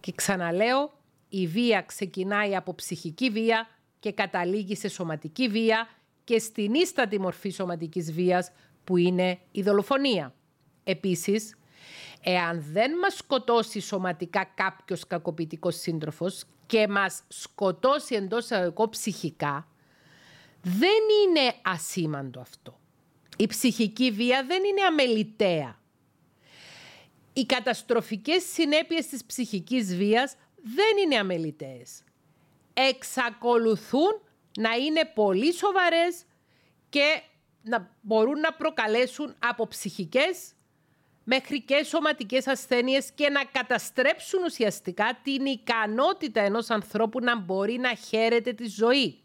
Και ξαναλέω, η βία ξεκινάει από ψυχική βία και καταλήγει σε σωματική βία και στην ίστατη μορφή σωματικής βίας που είναι η δολοφονία. Επίσης, εάν δεν μας σκοτώσει σωματικά κάποιος κακοποιητικός σύντροφος και μας σκοτώσει εντός εγώ ψυχικά, δεν είναι ασήμαντο αυτό. Η ψυχική βία δεν είναι αμεληταία. Οι καταστροφικές συνέπειες της ψυχικής βίας δεν είναι αμεληταίες. Εξακολουθούν να είναι πολύ σοβαρές και να μπορούν να προκαλέσουν από ψυχικές μέχρι και σωματικές ασθένειες και να καταστρέψουν ουσιαστικά την ικανότητα ενός ανθρώπου να μπορεί να χαίρεται τη ζωή.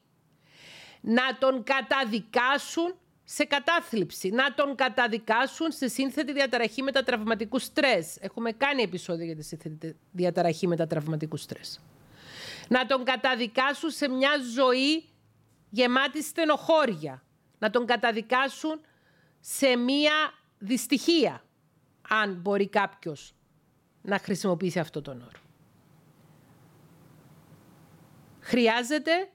Να τον καταδικάσουν σε κατάθλιψη, να τον καταδικάσουν σε σύνθετη διαταραχή μετατραυματικού στρες. Έχουμε κάνει επεισόδιο για τη σύνθετη διαταραχή μετατραυματικού στρες. Να τον καταδικάσουν σε μια ζωή γεμάτη στενοχώρια. Να τον καταδικάσουν σε μια δυστυχία, αν μπορεί κάποιος να χρησιμοποιήσει αυτό τον όρο. Χρειάζεται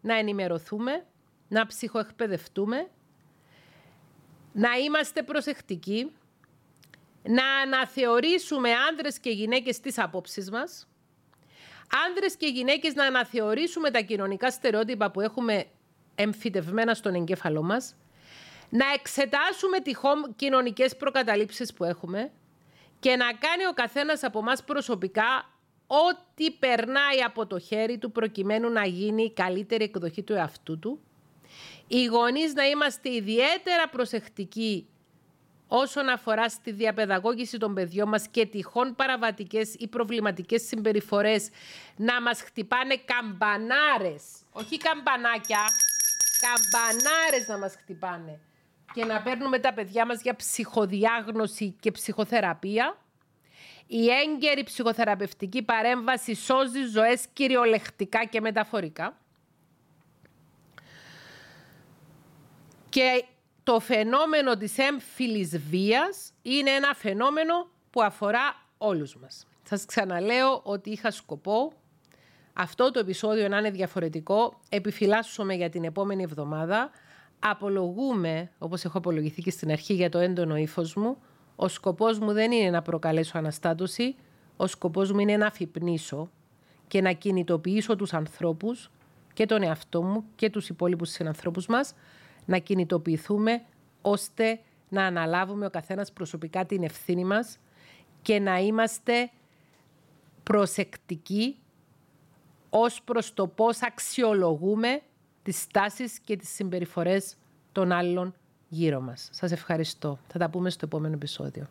να ενημερωθούμε, να ψυχοεκπαιδευτούμε να είμαστε προσεκτικοί, να αναθεωρήσουμε άνδρες και γυναίκες τις απόψεις μας, άνδρες και γυναίκες να αναθεωρήσουμε τα κοινωνικά στερεότυπα που έχουμε εμφυτευμένα στον εγκέφαλό μας, να εξετάσουμε τυχόν κοινωνικές προκαταλήψεις που έχουμε και να κάνει ο καθένας από μας προσωπικά ό,τι περνάει από το χέρι του προκειμένου να γίνει η καλύτερη εκδοχή του εαυτού του οι γονείς να είμαστε ιδιαίτερα προσεκτικοί όσον αφορά στη διαπαιδαγώγηση των παιδιών μας και τυχόν παραβατικές ή προβληματικές συμπεριφορές να μας χτυπάνε καμπανάρες, όχι καμπανάκια, καμπανάρες να μας χτυπάνε και να παίρνουμε τα παιδιά μας για ψυχοδιάγνωση και ψυχοθεραπεία. Η έγκαιρη ψυχοθεραπευτική παρέμβαση σώζει ζωές κυριολεκτικά και μεταφορικά. Και το φαινόμενο της έμφυλης βίας είναι ένα φαινόμενο που αφορά όλους μας. Σας ξαναλέω ότι είχα σκοπό αυτό το επεισόδιο να είναι διαφορετικό. Επιφυλάσσομαι για την επόμενη εβδομάδα. Απολογούμε, όπως έχω απολογηθεί και στην αρχή, για το έντονο ύφος μου. Ο σκοπός μου δεν είναι να προκαλέσω αναστάτωση. Ο σκοπός μου είναι να αφυπνήσω και να κινητοποιήσω τους ανθρώπους και τον εαυτό μου και τους υπόλοιπους συνανθρώπους μας να κινητοποιηθούμε ώστε να αναλάβουμε ο καθένας προσωπικά την ευθύνη μας και να είμαστε προσεκτικοί ως προς το πώς αξιολογούμε τις στάσεις και τις συμπεριφορές των άλλων γύρω μας. Σας ευχαριστώ. Θα τα πούμε στο επόμενο επεισόδιο.